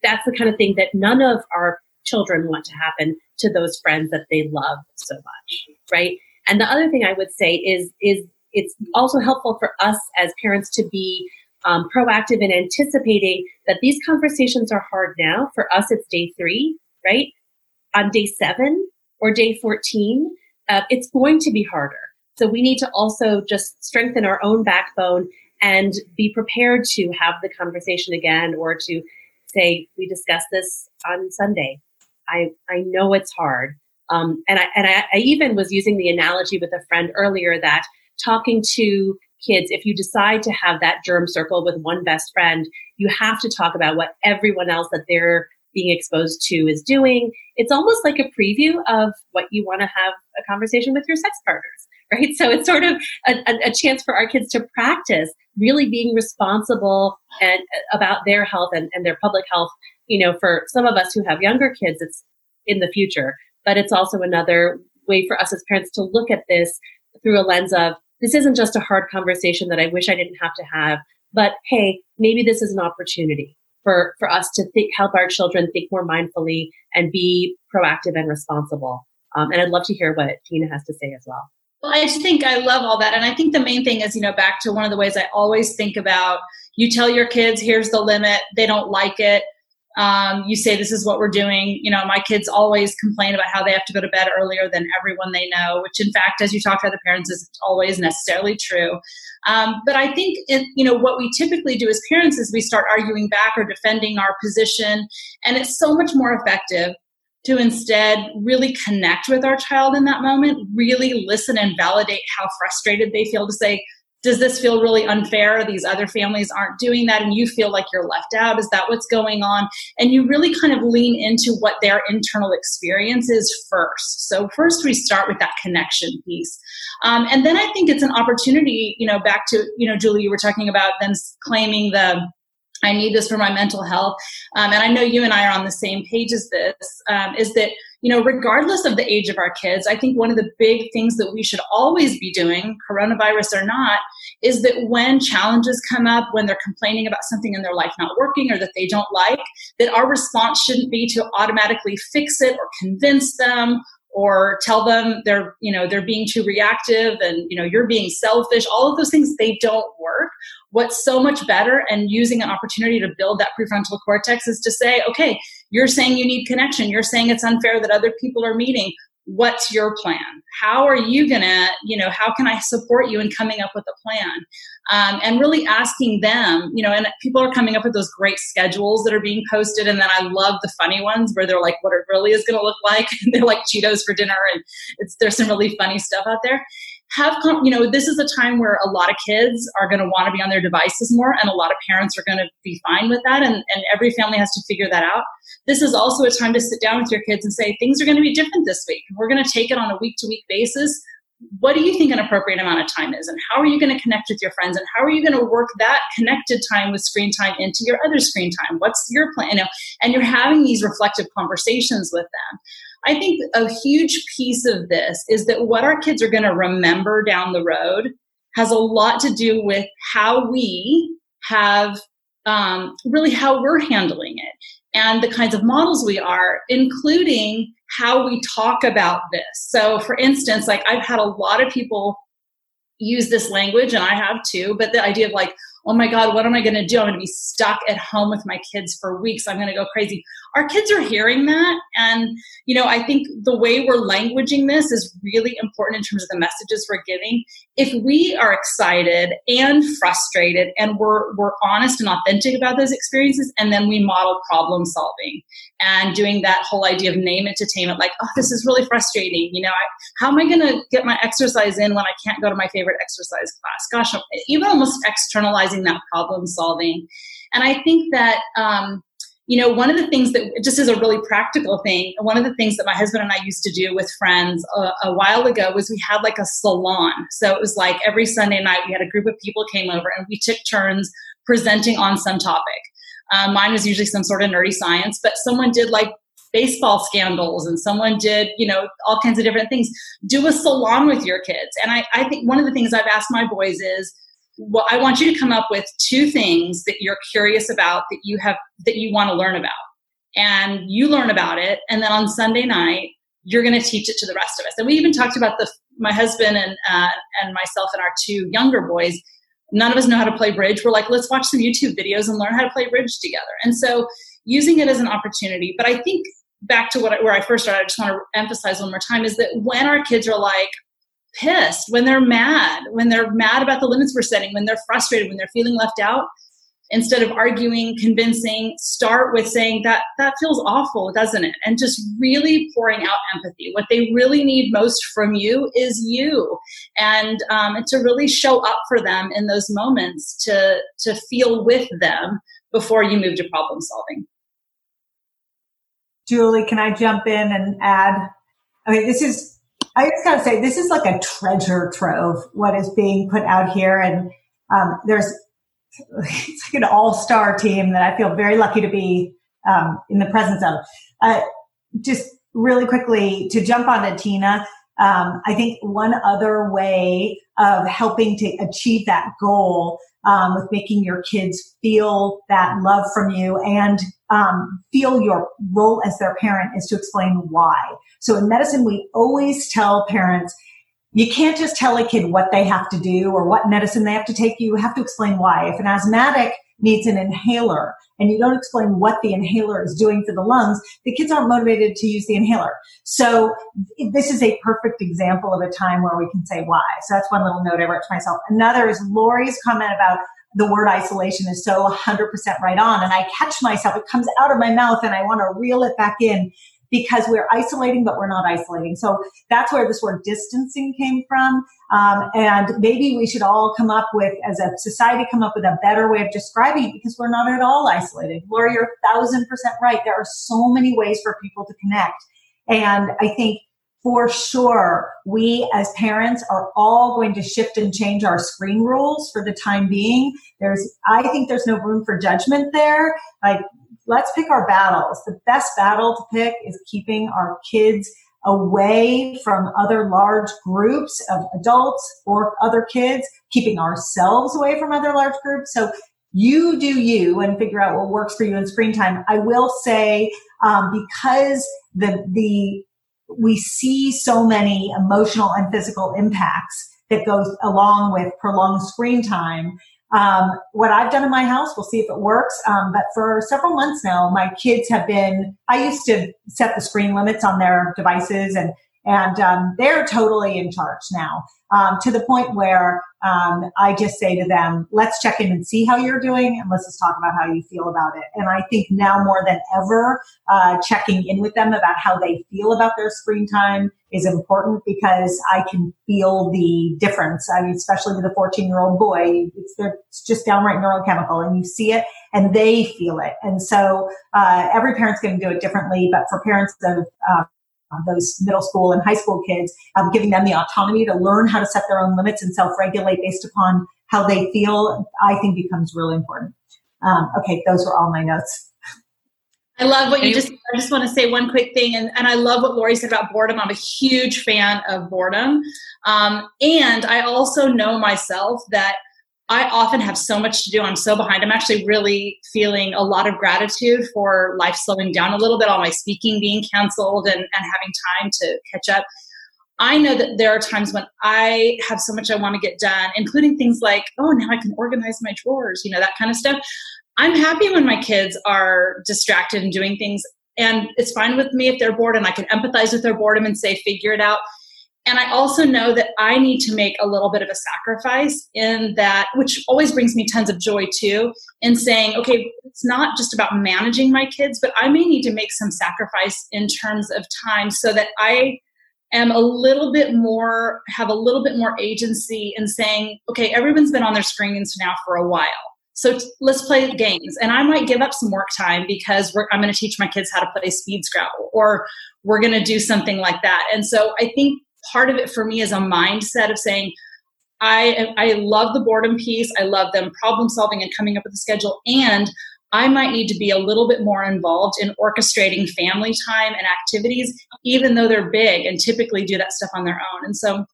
that's the kind of thing that none of our children want to happen to those friends that they love so much, right? And the other thing I would say is is it's also helpful for us as parents to be um, proactive in anticipating that these conversations are hard now. For us, it's day three, right? On day seven or day 14, uh, it's going to be harder. So we need to also just strengthen our own backbone and be prepared to have the conversation again or to say, we discussed this on Sunday. I, I know it's hard. Um, and I, and I, I even was using the analogy with a friend earlier that talking to kids, if you decide to have that germ circle with one best friend, you have to talk about what everyone else that they're being exposed to is doing. It's almost like a preview of what you want to have a conversation with your sex partners, right? So it's sort of a, a, chance for our kids to practice really being responsible and uh, about their health and, and their public health. You know, for some of us who have younger kids, it's in the future, but it's also another way for us as parents to look at this through a lens of this isn't just a hard conversation that I wish I didn't have to have, but hey, maybe this is an opportunity for, for us to think, help our children think more mindfully and be proactive and responsible. Um, and I'd love to hear what Tina has to say as well. Well, I just think I love all that. And I think the main thing is, you know, back to one of the ways I always think about you tell your kids, here's the limit, they don't like it um, you say this is what we're doing. You know my kids always complain about how they have to go to bed earlier than everyone they know which in fact as you talk to other parents is always necessarily true. Um, but i think it, you know what we typically do as parents is we start arguing back or defending our position and it's so much more effective to instead really connect with our child in that moment really listen and validate how frustrated they feel to say does this feel really unfair? These other families aren't doing that, and you feel like you're left out. Is that what's going on? And you really kind of lean into what their internal experience is first. So, first, we start with that connection piece. Um, and then I think it's an opportunity, you know, back to, you know, Julie, you were talking about them claiming the I need this for my mental health. Um, and I know you and I are on the same page as this, um, is that, you know, regardless of the age of our kids, I think one of the big things that we should always be doing, coronavirus or not, is that when challenges come up, when they're complaining about something in their life not working or that they don't like, that our response shouldn't be to automatically fix it or convince them or tell them they're you know they're being too reactive and you know you're being selfish all of those things they don't work what's so much better and using an opportunity to build that prefrontal cortex is to say okay you're saying you need connection. You're saying it's unfair that other people are meeting. What's your plan? How are you gonna you know how can i support you in coming up with a plan? Um, and really asking them you know and people are coming up with those great schedules that are being posted. And then i love the funny ones where they're like what it really is gonna look like. They're like cheetos for dinner and it's there's some really funny stuff out there have you know this is a time where a lot of kids are going to want to be on their devices more and a lot of parents are going to be fine with that and, and every family has to figure that out. This is also a time to sit down with your kids and say things are going to be different this week. We're going to take it on a week to week basis. What do you think an appropriate amount of time is and how are you going to connect with your friends and how are you going to work that connected time with screen time into your other screen time? What's your plan? You know and you're having these reflective conversations with them I think a huge piece of this is that what our kids are going to remember down the road has a lot to do with how we have um, really how we're handling it. and the kinds of models we are, including how we talk about this. So, for instance, like I've had a lot of people use this language, and I have too, but the idea of like, oh my God, what am I going to do? I'm going to be stuck at home with my kids for weeks. I'm going to go crazy. Our kids are hearing that. And, you know, I think the way we're languaging this is really important in terms of the messages we're giving. If we are excited and frustrated and we're, we're honest and authentic about those experiences, and then we model problem solving and doing that whole idea of name to like, oh, this is really frustrating. You know, I, how am I going to get my exercise in when I can't go to my favorite exercise class? Gosh, even almost that problem solving. And I think that, um, you know, one of the things that just is a really practical thing, one of the things that my husband and I used to do with friends a, a, while ago was we had like a salon. So it was like every Sunday night we had a group of people came over and we took turns presenting on some topic. Um, mine was usually some sort of nerdy science, but someone did like baseball scandals and someone did, you know, all kinds of different things. Do a salon with your kids. And I, I think one of the things I've asked my boys is, well, I want you to come up with two things that you're curious about that you have that you want to learn about. And you learn about it, and then on Sunday night, you're going to teach it to the rest of us. And we even talked about the my husband and uh, and myself and our two younger boys. None of us know how to play bridge. We're like, let's watch some YouTube videos and learn how to play bridge together. And so, using it as an opportunity. But I think back to what where I first started, I just want to emphasize one more time is that when our kids are like, pissed, when they're mad, when they're mad about the limits we're setting, when they're frustrated, when they're feeling left out, instead of arguing, convincing, start with saying that that feels awful, doesn't it? And just really pouring out empathy. What they really need most from you is you, and um, and to really show up for them in those moments, to to feel with them before you move to problem solving. Julie, can I jump in and add? Mean, this is I just gotta say, this is like a treasure trove, what is being put out here. And um, there's, it's like an all-star team that I feel very lucky to be um, in the presence of. Uh, just really quickly to jump on to Tina, um, I think one other way of helping to achieve that goal um, with making your kids feel that love from you and um, feel your role as their parent is to explain why. So in medicine, we always tell parents, you can't just tell a kid what they have to do or what medicine they have to take. You have to explain why. If an asthmatic needs an inhaler and you don't explain what the inhaler is doing for the lungs, the kids aren't motivated to use the inhaler. So this is a perfect example of a time where we can say why. So that's one little note I wrote to myself. Another is Lori's comment about the word isolation is so 100% right on. And I catch myself, it comes out of my mouth and I want to reel it back in because we're isolating, but we're not isolating. So that's where this word distancing came from. Um, and maybe we should all come up with, as a society, come up with a better way of describing it because we're not at all isolated. Laura, you're a thousand percent right. There are so many ways for people to connect. And I think for sure, we as parents are all going to shift and change our screen rules for the time being. There's, I think there's no room for judgment there. Like let's pick our battles. The best battle to pick is keeping our kids away from other large groups of adults or other kids, keeping ourselves away from other large groups. So you do you and figure out what works for you in screen time. I will say, um, because the, the, we see so many emotional and physical impacts that goes along with prolonged screen time um, what I've done in my house, we'll see if it works. Um, but for several months now, my kids have been, I used to set the screen limits on their devices and and um, they're totally in charge now um, to the point where um, I just say to them, let's check in and see how you're doing and let's just talk about how you feel about it. And I think now more than ever, uh, checking in with them about how they feel about their screen time is important because I can feel the difference. I mean, especially with a 14 year old boy, it's, it's, just downright neurochemical and you see it and they feel it. And so, uh, every parent's going to do it differently, but for parents of, uh, those middle school and high school kids, um, giving them the autonomy to learn how to set their own limits and self-regulate based upon how they feel, I think becomes really important. Um, okay, those were all my notes. I love what you just. I just want to say one quick thing, and, and I love what Lori said about boredom. I'm a huge fan of boredom, um, and I also know myself that I often have so much to do. I'm so behind. I'm actually really feeling a lot of gratitude for life slowing down a little bit, all my speaking being canceled and, and having time to catch up. I know that there are times when I have so much I want to get done, including things like, oh, now I can organize my drawers, you know, that kind of stuff. I'm happy when my kids are distracted and doing things. And it's fine with me if they're bored and I can empathize with their boredom and say, figure it out. And I also know that I need to make a little bit of a sacrifice in that, which always brings me tons of joy too, in saying, okay, it's not just about managing my kids, but I may need to make some sacrifice in terms of time so that I am a little bit more, have a little bit more agency in saying, okay, everyone's been on their screens now for a while. So t- let's play games. And I might give up some work time because I'm going to teach my kids how to play speed Scrabble or we're going to do something like that. And so I think part of it for me is a mindset of saying, I, I love the boredom piece. I love them problem solving and coming up with a schedule. And I might need to be a little bit more involved in orchestrating family time and activities, even though they're big and typically do that stuff on their own. And so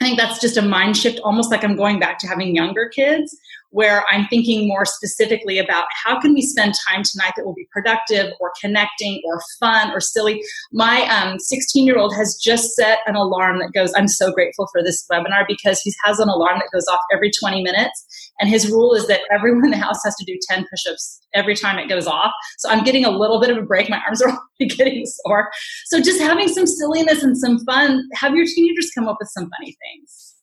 I think that's just a mind shift, almost like I'm going back to having younger kids, where I'm thinking more specifically about how can we spend time tonight that will be productive or connecting or fun or silly. My 16 um, year old has just set an alarm that goes, I'm so grateful for this webinar because he has an alarm that goes off every 20 minutes. And his rule is that everyone in the house has to do 10 push ups every time it goes off. So I'm getting a little bit of a break. My arms are already getting sore. So just having some silliness and some fun, have your teenagers come up with some funny things.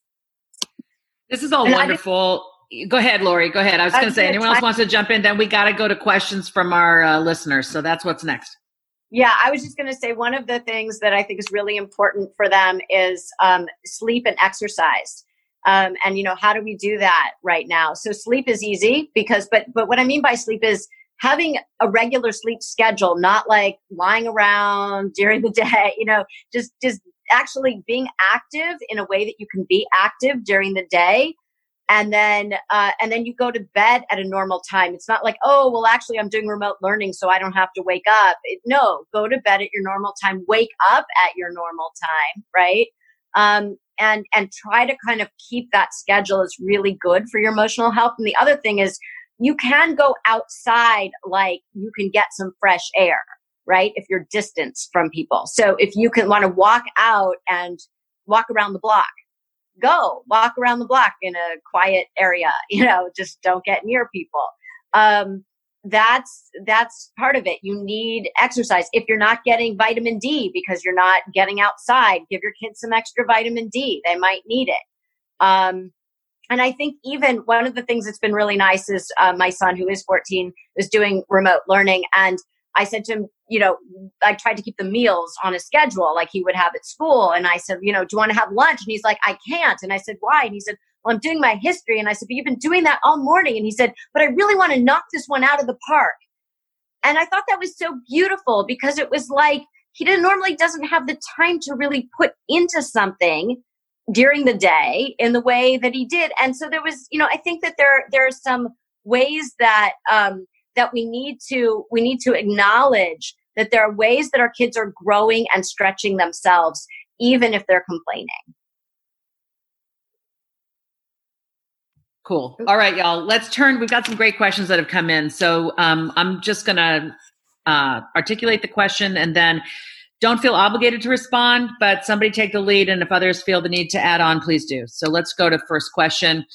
This is all and wonderful go ahead, Lori. Go ahead. I was going to say, anyone else wants to jump in? Then we got to go to questions from our uh, listeners. So that's what's next. Yeah, I was just going to say one of the things that I think is really important for them is um, sleep and exercise. Um, and you know, how do we do that right now? So sleep is easy because, but but what I mean by sleep is having a regular sleep schedule, not like lying around during the day. You know, just just actually being active in a way that you can be active during the day and then uh, and then you go to bed at a normal time. It's not like oh well actually i'm doing remote learning so i don't have to wake up. It, no go to bed at your normal time. Wake up at your normal time right? Um, and and try to kind of keep that schedule is really good for your emotional health. And the other thing is you can go outside like you can get some fresh air right if you're distanced from people. So if you can want to walk out and walk around the block go walk around the block in a quiet area you know just don't get near people. Um, that's that's part of it. You need exercise. If you're not getting vitamin d because you're not getting outside give your kids some extra vitamin d. They might need it. Um, and i think even one of the things that's been really nice is uh, my son who is 14 is doing remote learning. And I said to him, you know, I tried to keep the meals on a schedule like he would have at school. And I said, you know, do you want to have lunch? And he's like, I can't. And I said, why? And he said, well, I'm doing my history. And I said, but you've been doing that all morning. And he said, but I really want to knock this one out of the park. And I thought that was so beautiful because it was like he didn't normally doesn't have the time to really put into something during the day in the way that he did. And so there was, you know, I think that there there are some ways that um, that we need to we need to acknowledge that there are ways that our kids are growing and stretching themselves even if they're complaining. Cool. All right y'all. Let's turn we've got some great questions that have come in. So um, i'm just gonna uh, articulate the question and then don't feel obligated to respond but somebody take the lead. And if others feel the need to add on please do. So let's go to first question.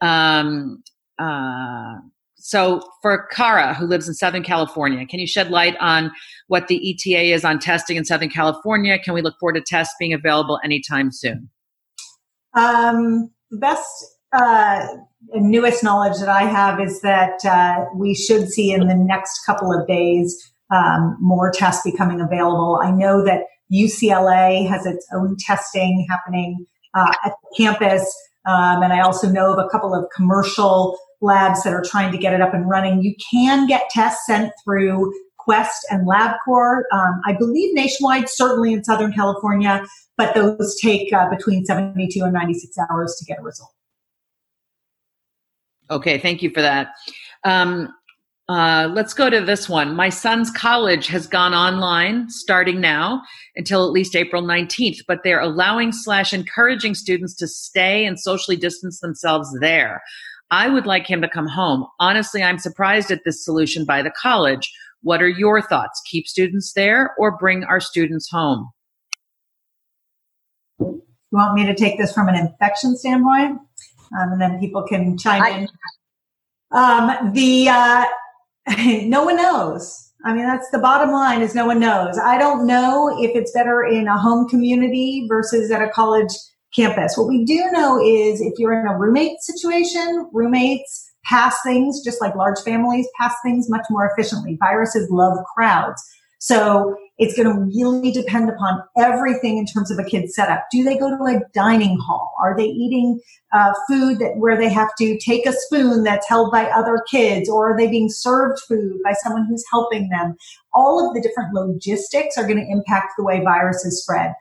Um, uh, so, for Cara, who lives in Southern California, can you shed light on what the ETA is on testing in Southern California? Can we look forward to tests being available anytime soon? Um, the best uh, newest knowledge that I have is that uh, we should see in the next couple of days um, more tests becoming available. I know that UCLA has its own testing happening uh, at the campus. Um, and I also know of a couple of commercial labs that are trying to get it up and running. You can get tests sent through Quest and LabCorp. Um, I believe nationwide, certainly in Southern California, but those take uh, between 72 and 96 hours to get a result. Okay, thank you for that. Um, uh, let's go to this one. My son's college has gone online starting now until at least April 19th, but they're allowing slash encouraging students to stay and socially distance themselves there. I would like him to come home. Honestly, I'm surprised at this solution by the college. What are your thoughts? Keep students there or bring our students home? You want me to take this from an infection standpoint? Um, and then people can chime I, in. Um, the uh, no one knows. I mean, that's the bottom line is no one knows. I don't know if it's better in a home community versus at a college campus. What we do know is if you're in a roommate situation, roommates pass things just like large families pass things much more efficiently. Viruses love crowds. So it's going to really depend upon everything in terms of a kid's setup. Do they go to a dining hall? Are they eating uh, food that where they have to take a spoon that's held by other kids, or are they being served food by someone who's helping them? All of the different logistics are going to impact the way viruses spread.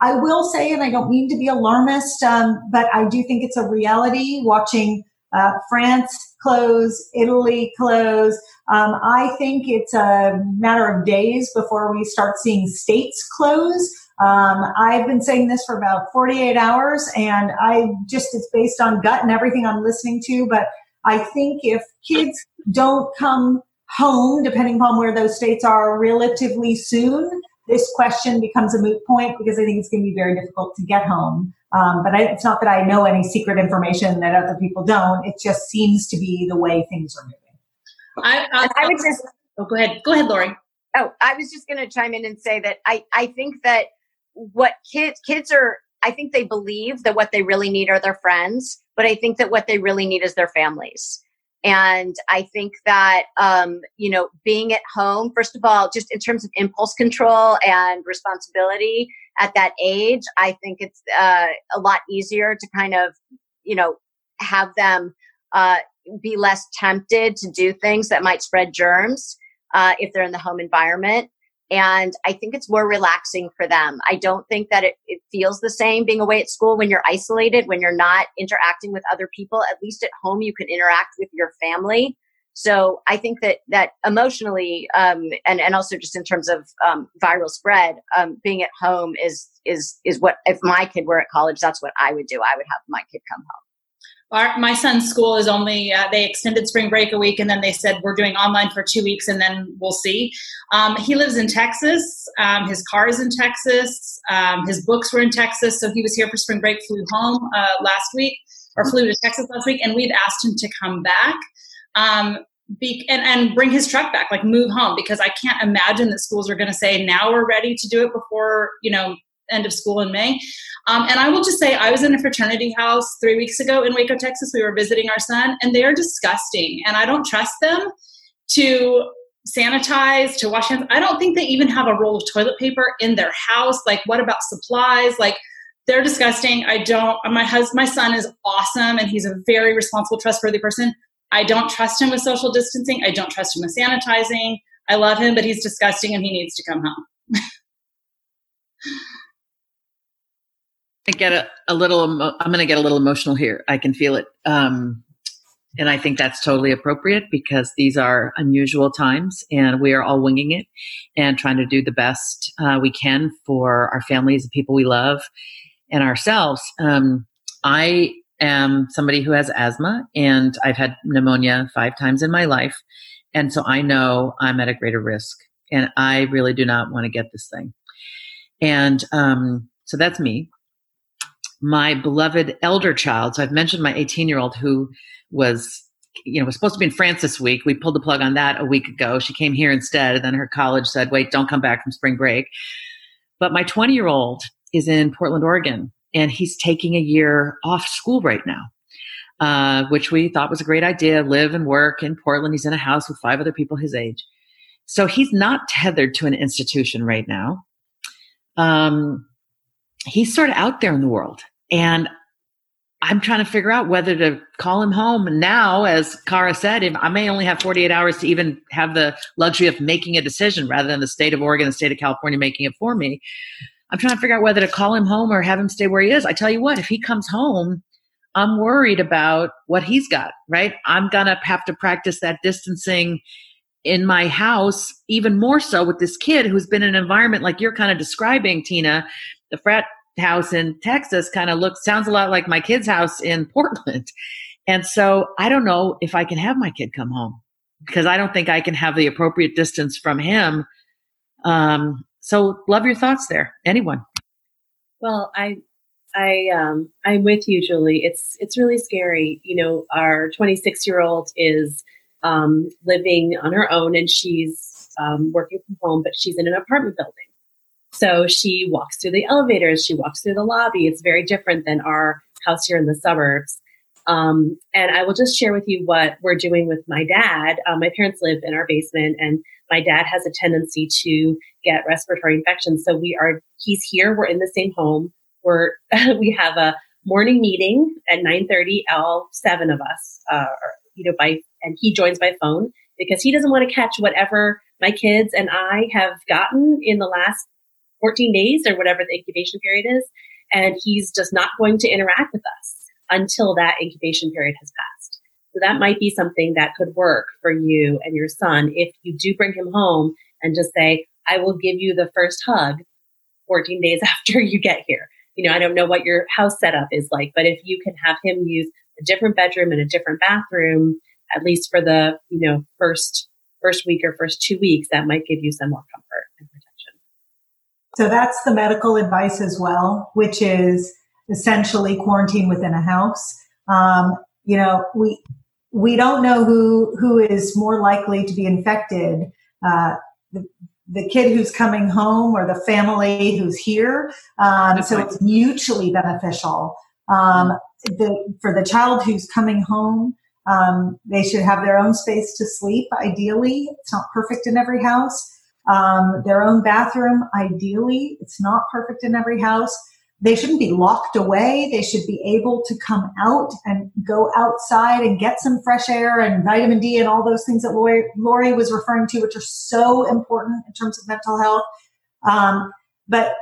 I will say, and I don't mean to be alarmist, um, but I do think it's a reality watching uh, France close, Italy close. Um, I think it's a matter of days before we start seeing states close. Um, I've been saying this for about 48 hours, and I just, it's based on gut and everything I'm listening to. But I think if kids don't come home, depending upon where those states are relatively soon, this question becomes a moot point because I think it's going to be very difficult to get home. Um, but I, it's not that I know any secret information that other people don't. It just seems to be the way things are moving. I, I, I would just oh, go ahead. Go ahead, Lori. Oh, I was just going to chime in and say that I, I think that what kids kids are I think they believe that what they really need are their friends, but I think that what they really need is their families. And I think that, um, you know, being at home, first of all, just in terms of impulse control and responsibility at that age, I think it's uh, a lot easier to kind of, you know, have them uh, be less tempted to do things that might spread germs uh, if they're in the home environment and I think it's more relaxing for them. I don't think that it, it feels the same being away at school when you're isolated, when you're not interacting with other people. At least at home, you can interact with your family. So I think that that emotionally, um, and and also just in terms of um, viral spread, um, being at home is is is what if my kid were at college, that's what I would do. I would have my kid come home. Our, my son's school is only uh, they extended spring break a week and then they said we're doing online for two weeks and then we'll see. Um, he lives in texas. Um, his car is in texas. Um, his books were in texas. So he was here for spring break flew home uh, last week or flew to texas last week and we'd asked him to come back um, be, and, and bring his truck back like move home because i can't imagine that schools are going to say now we're ready to do it before you know end of school in May. Um, and I will just say, I was in a fraternity house three weeks ago in Waco, Texas. We were visiting our son, and they are disgusting. And I don't trust them to sanitize, to wash hands. I don't think they even have a roll of toilet paper in their house. Like, what about supplies? Like, they're disgusting. I don't. My husband, my son is awesome, and he's a very responsible, trustworthy person. I don't trust him with social distancing. I don't trust him with sanitizing. I love him, but he's disgusting, and he needs to come home. I get a, a little, I'm going to get a little emotional here. I can feel it. Um, and I think that's totally appropriate because these are unusual times and we are all winging it and trying to do the best uh, we can for our families, the people we love, and ourselves. Um, I am somebody who has asthma and I've had pneumonia five times in my life. And so I know I'm at a greater risk and I really do not want to get this thing. And um, so that's me my beloved elder child. So I've mentioned my 18 year old who was, you know, was supposed to be in France this week. We pulled the plug on that a week ago. She came here instead. And then her college said, wait, don't come back from spring break. But my 20 year old is in Portland, Oregon, and he's taking a year off school right now. Uh, which we thought was a great idea. Live and work in Portland. He's in a house with five other people his age. So he's not tethered to an institution right now. Um, he's sort of out there in the world. And I'm trying to figure out whether to call him home now, as Cara said, I may only have 48 hours to even have the luxury of making a decision rather than the state of Oregon, the state of California making it for me. I'm trying to figure out whether to call him home or have him stay where he is. I tell you what, if he comes home, I'm worried about what he's got, right? I'm going to have to practice that distancing in my house, even more so with this kid who's been in an environment like you're kind of describing, Tina. The frat house in Texas kind of looks sounds a lot like my kid's house in Portland. And so I don't know if I can have my kid come home because I don't think I can have the appropriate distance from him. Um, so love your thoughts there. Anyone? Well, I, I, um, I'm with you, Julie. It's, it's really scary. You know, our 26 year old is, um, living on her own and she's, um, working from home, but she's in an apartment building. So she walks through the elevators, she walks through the lobby. It's very different than our house here in the suburbs. Um, and I will just share with you what we're doing with my dad. Uh, my parents live in our basement, and my dad has a tendency to get respiratory infections. So we are, he's here. We're in the same home. We're, we have a morning meeting at 9:30. All seven of us, uh, you know, by and he joins by phone because he doesn't want to catch whatever my kids and I have gotten in the last 14 days or whatever the incubation period is. And he's just not going to interact with us until that incubation period has passed. So that might be something that could work for you and your son if you do bring him home and just say, I will give you the first hug 14 days after you get here. You know, I don't know what your house setup is like, but if you can have him use a different bedroom and a different bathroom, at least for the, you know, first first week or first two weeks, that might give you some more comfort. So that's the medical advice as well, which is essentially quarantine within a house. Um, you know, we we don't know who who is more likely to be infected. Uh, the, the kid who's coming home or the family who's here. Um, so it's mutually beneficial. Um, the, for the child who's coming home, um, they should have their own space to sleep. Ideally, it's not perfect in every house. Um, their own bathroom. Ideally, it's not perfect in every house they shouldn't be locked away. They should be able to come out and go outside and get some fresh air and vitamin D and all those things that Lori, Lori was referring to, which are so important in terms of mental health. Um, but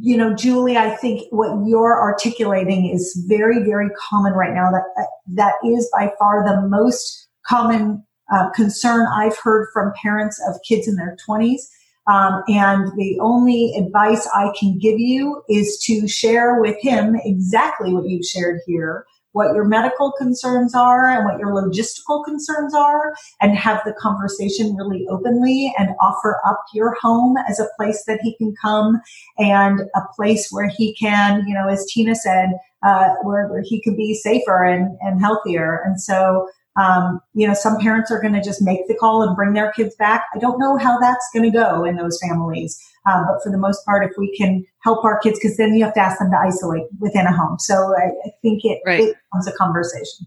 you know, Julie, I think what you're articulating is very, very common right now. That that is by far the most common uh, concern I've heard from parents of kids in their 20s um, and the only advice I can give you is to share with him exactly what you've shared here, what your medical concerns are and what your logistical concerns are, and have the conversation really openly and offer up your home as a place that he can come and a place where he can, you know, as Tina said, uh, where, where he can be safer and, and healthier. And so, um, you know, some parents are going to just make the call and bring their kids back. I don't know how that's going to go in those families. Um, but for the most part, if we can help our kids, because then you have to ask them to isolate within a home. So I, I think it, right. it becomes a conversation.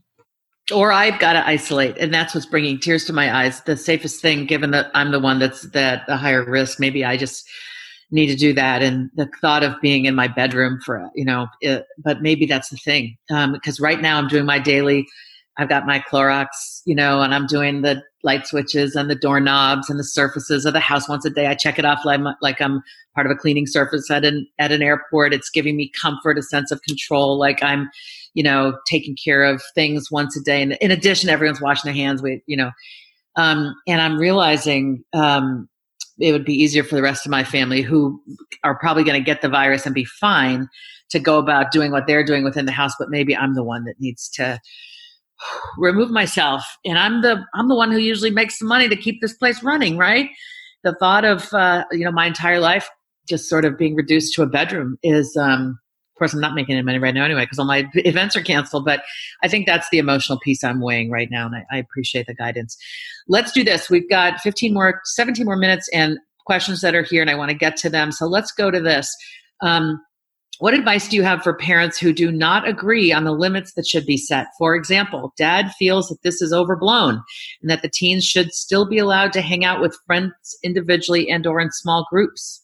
Or I've got to isolate, and that's what's bringing tears to my eyes. The safest thing, given that I'm the one that's that the higher risk, maybe I just need to do that. And the thought of being in my bedroom for, you know, it, but maybe that's the thing. Um, because right now I'm doing my daily I've got my Clorox, you know, and I'm doing the light switches and the doorknobs and the surfaces of the house once a day. I check it off like, like I'm part of a cleaning surface at an at an airport. It's giving me comfort, a sense of control, like I'm, you know, taking care of things once a day. And in addition, everyone's washing their hands. We, you know, um, and I'm realizing um, it would be easier for the rest of my family who are probably going to get the virus and be fine to go about doing what they're doing within the house. But maybe I'm the one that needs to remove myself. And i'm the i'm the one who usually makes the money to keep this place running right? The thought of uh, you know my entire life just sort of being reduced to a bedroom is um of course i'm not making any money right now anyway because all my events are canceled but i think that's the emotional piece i'm weighing right now and I, I appreciate the guidance. Let's do this. We've got 15 more 17 more minutes and questions that are here and i want to get to them so let's go to this. Um, what advice do you have for parents who do not agree on the limits that should be set? For example, dad feels that this is overblown and that the teens should still be allowed to hang out with friends individually and or in small groups.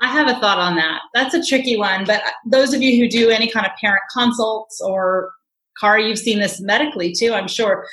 I have a thought on that. That's a tricky one, but those of you who do any kind of parent consults or Cara, you've seen this medically too, I'm sure.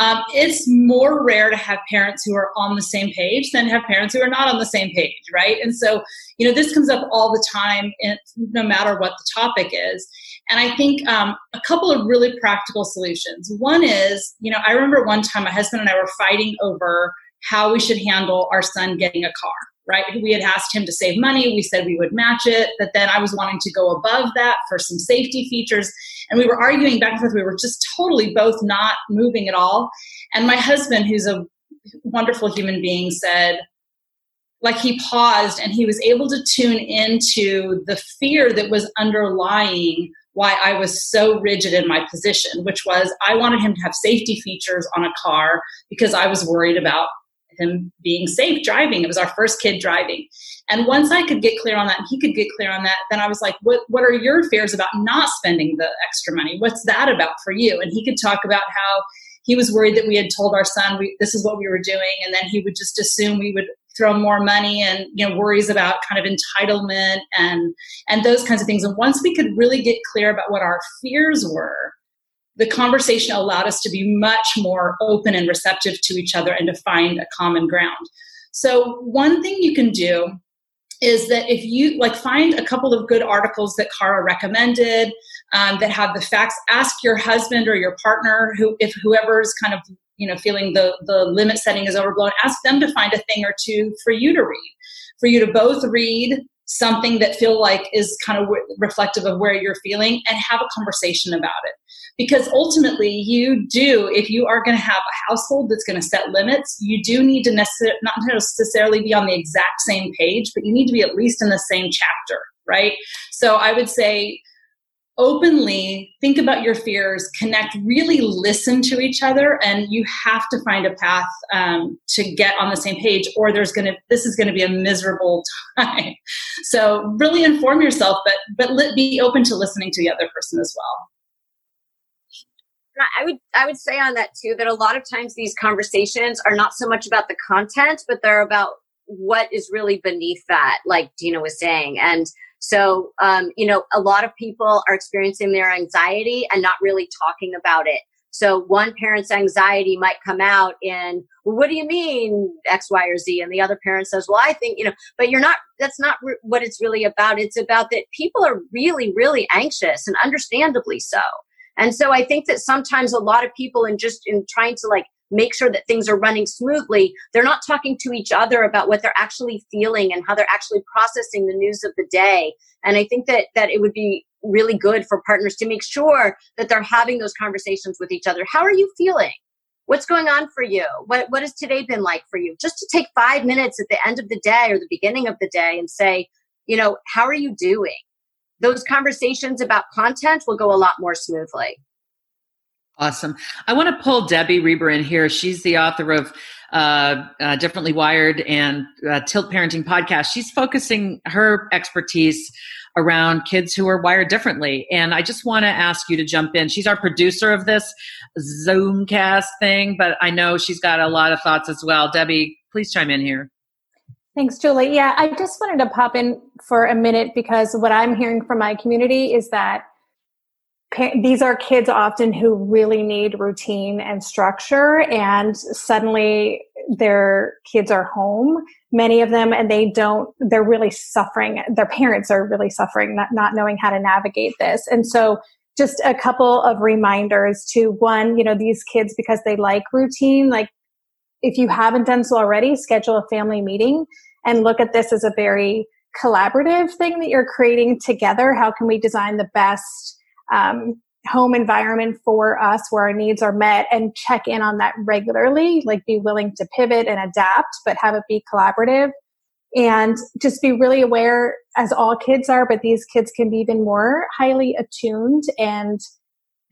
Um, it's more rare to have parents who are on the same page than have parents who are not on the same page, right? And so, you know, this comes up all the time, no matter what the topic is. And I think um, a couple of really practical solutions. One is, you know, I remember one time my husband and I were fighting over how we should handle our son getting a car right? We had asked him to save money. We said we would match it, but then I was wanting to go above that for some safety features. And we were arguing back and forth. We were just totally both not moving at all. And my husband, who's a wonderful human being, said, like he paused and he was able to tune into the fear that was underlying why I was so rigid in my position, which was I wanted him to have safety features on a car because I was worried about him being safe driving. It was our first kid driving. And once I could get clear on that and he could get clear on that, then I was like, what, what are your fears about not spending the extra money? What's that about for you? And he could talk about how he was worried that we had told our son we, this is what we were doing. And then he would just assume we would throw more money and you know worries about kind of entitlement and and those kinds of things and once we could really get clear about what our fears were the conversation allowed us to be much more open and receptive to each other and to find a common ground. So, one thing you can do is that if you like find a couple of good articles that Cara recommended um, that have the facts, ask your husband or your partner, who if whoever's kind of you know feeling the the limit setting is overblown, ask them to find a thing or two for you to read, for you to both read something that feel like is kind of reflective of where you're feeling and have a conversation about it because ultimately you do if you are going to have a household that's going to set limits you do need to necess- not necessarily be on the exact same page but you need to be at least in the same chapter right? So i would say openly think about your fears connect really listen to each other and you have to find a path um, to get on the same page or there's to this is going to be a miserable time. So really inform yourself but but be open to listening to the other person as well I would I would say on that too that a lot of times these conversations are not so much about the content, but they're about what is really beneath that, like Tina was saying. And so, um, you know, a lot of people are experiencing their anxiety and not really talking about it. So one parent's anxiety might come out in, well, what do you mean X, Y, or Z? And the other parent says, well, I think, you know, but you're not, that's not re- what it's really about. It's about that people are really, really anxious and understandably so. And so I think that sometimes a lot of people in just in trying to like make sure that things are running smoothly, they're not talking to each other about what they're actually feeling and how they're actually processing the news of the day. And I think that that it would be really good for partners to make sure that they're having those conversations with each other. How are you feeling? What's going on for you? What what has today been like for you? Just to take 5 minutes at the end of the day or the beginning of the day and say, you know, how are you doing? Those conversations about content will go a lot more smoothly. Awesome. I want to pull Debbie Reber in here. She's the author of uh, uh, Differently Wired and uh, Tilt Parenting podcast. She's focusing her expertise around kids who are wired differently. And I just want to ask you to jump in. She's our producer of this Zoomcast thing, but I know she's got a lot of thoughts as well. Debbie, please chime in here. Thanks, Julie. Yeah, I just wanted to pop in for a minute because what I'm hearing from my community is that these are kids often who really need routine and structure and suddenly their kids are home many of them and they don't they're really suffering their parents are really suffering not, not knowing how to navigate this and so just a couple of reminders to one you know these kids because they like routine like if you haven't done so already schedule a family meeting and look at this as a very collaborative thing that you're creating together how can we design the best um, home environment for us where our needs are met and check in on that regularly, like be willing to pivot and adapt, but have it be collaborative. And just be really aware, as all kids are, but these kids can be even more highly attuned and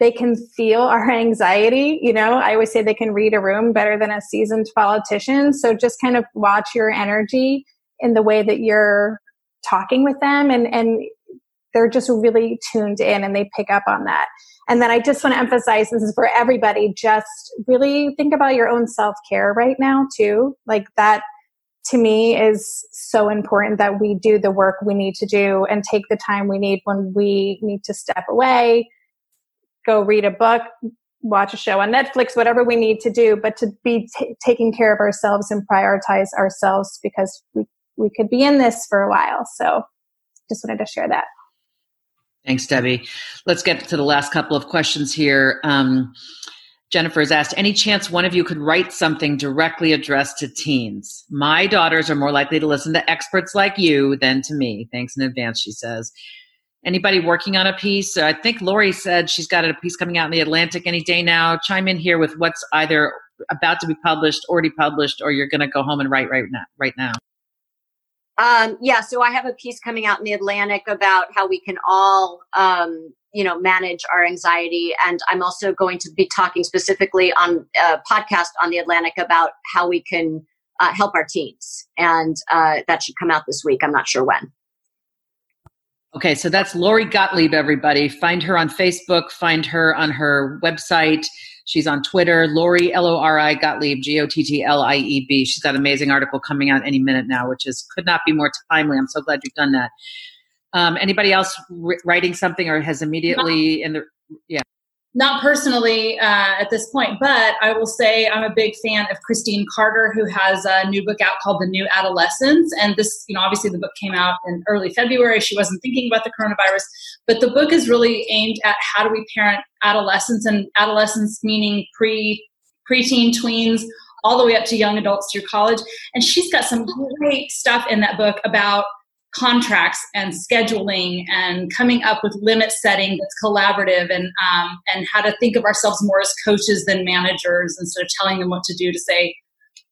they can feel our anxiety. You know, I always say they can read a room better than a seasoned politician. So just kind of watch your energy in the way that you're talking with them and, and they're just really tuned in and they pick up on that. And then I just want to emphasize this is for everybody. Just really think about your own self care right now, too. Like that to me is so important that we do the work we need to do and take the time we need when we need to step away, go read a book, watch a show on Netflix, whatever we need to do, but to be t- taking care of ourselves and prioritize ourselves because we, we could be in this for a while. So just wanted to share that. Thanks, Debbie. Let's get to the last couple of questions here. Um, Jennifer has asked, any chance one of you could write something directly addressed to teens? My daughters are more likely to listen to experts like you than to me. Thanks in advance, she says. Anybody working on a piece? I think Lori said she's got a piece coming out in the Atlantic any day now. Chime in here with what's either about to be published, already published, or you're going to go home and write right now. Right now. Um, yeah, so I have a piece coming out in the Atlantic about how we can all, um, you know, manage our anxiety, and I'm also going to be talking specifically on a podcast on the Atlantic about how we can uh, help our teens, and uh, that should come out this week. I'm not sure when. Okay, so that's Lori Gottlieb, everybody. Find her on Facebook, find her on her website. She's on Twitter, Lori L O R I Gottlieb G O T T L I E B. She's got an amazing article coming out any minute now, which is could not be more timely. I'm so glad you've done that. Um, anybody else writing something or has immediately in the yeah not personally uh, at this point, but I will say I'm a big fan of Christine Carter, who has a new book out called The New Adolescence. And this, you know, obviously the book came out in early February. She wasn't thinking about the coronavirus, but the book is really aimed at how do we parent adolescents and adolescents meaning pre preteen tweens all the way up to young adults through college. And she's got some great stuff in that book about contracts and scheduling and coming up with limit setting that's collaborative and um, and how to think of ourselves more as coaches than managers instead of telling them what to do to say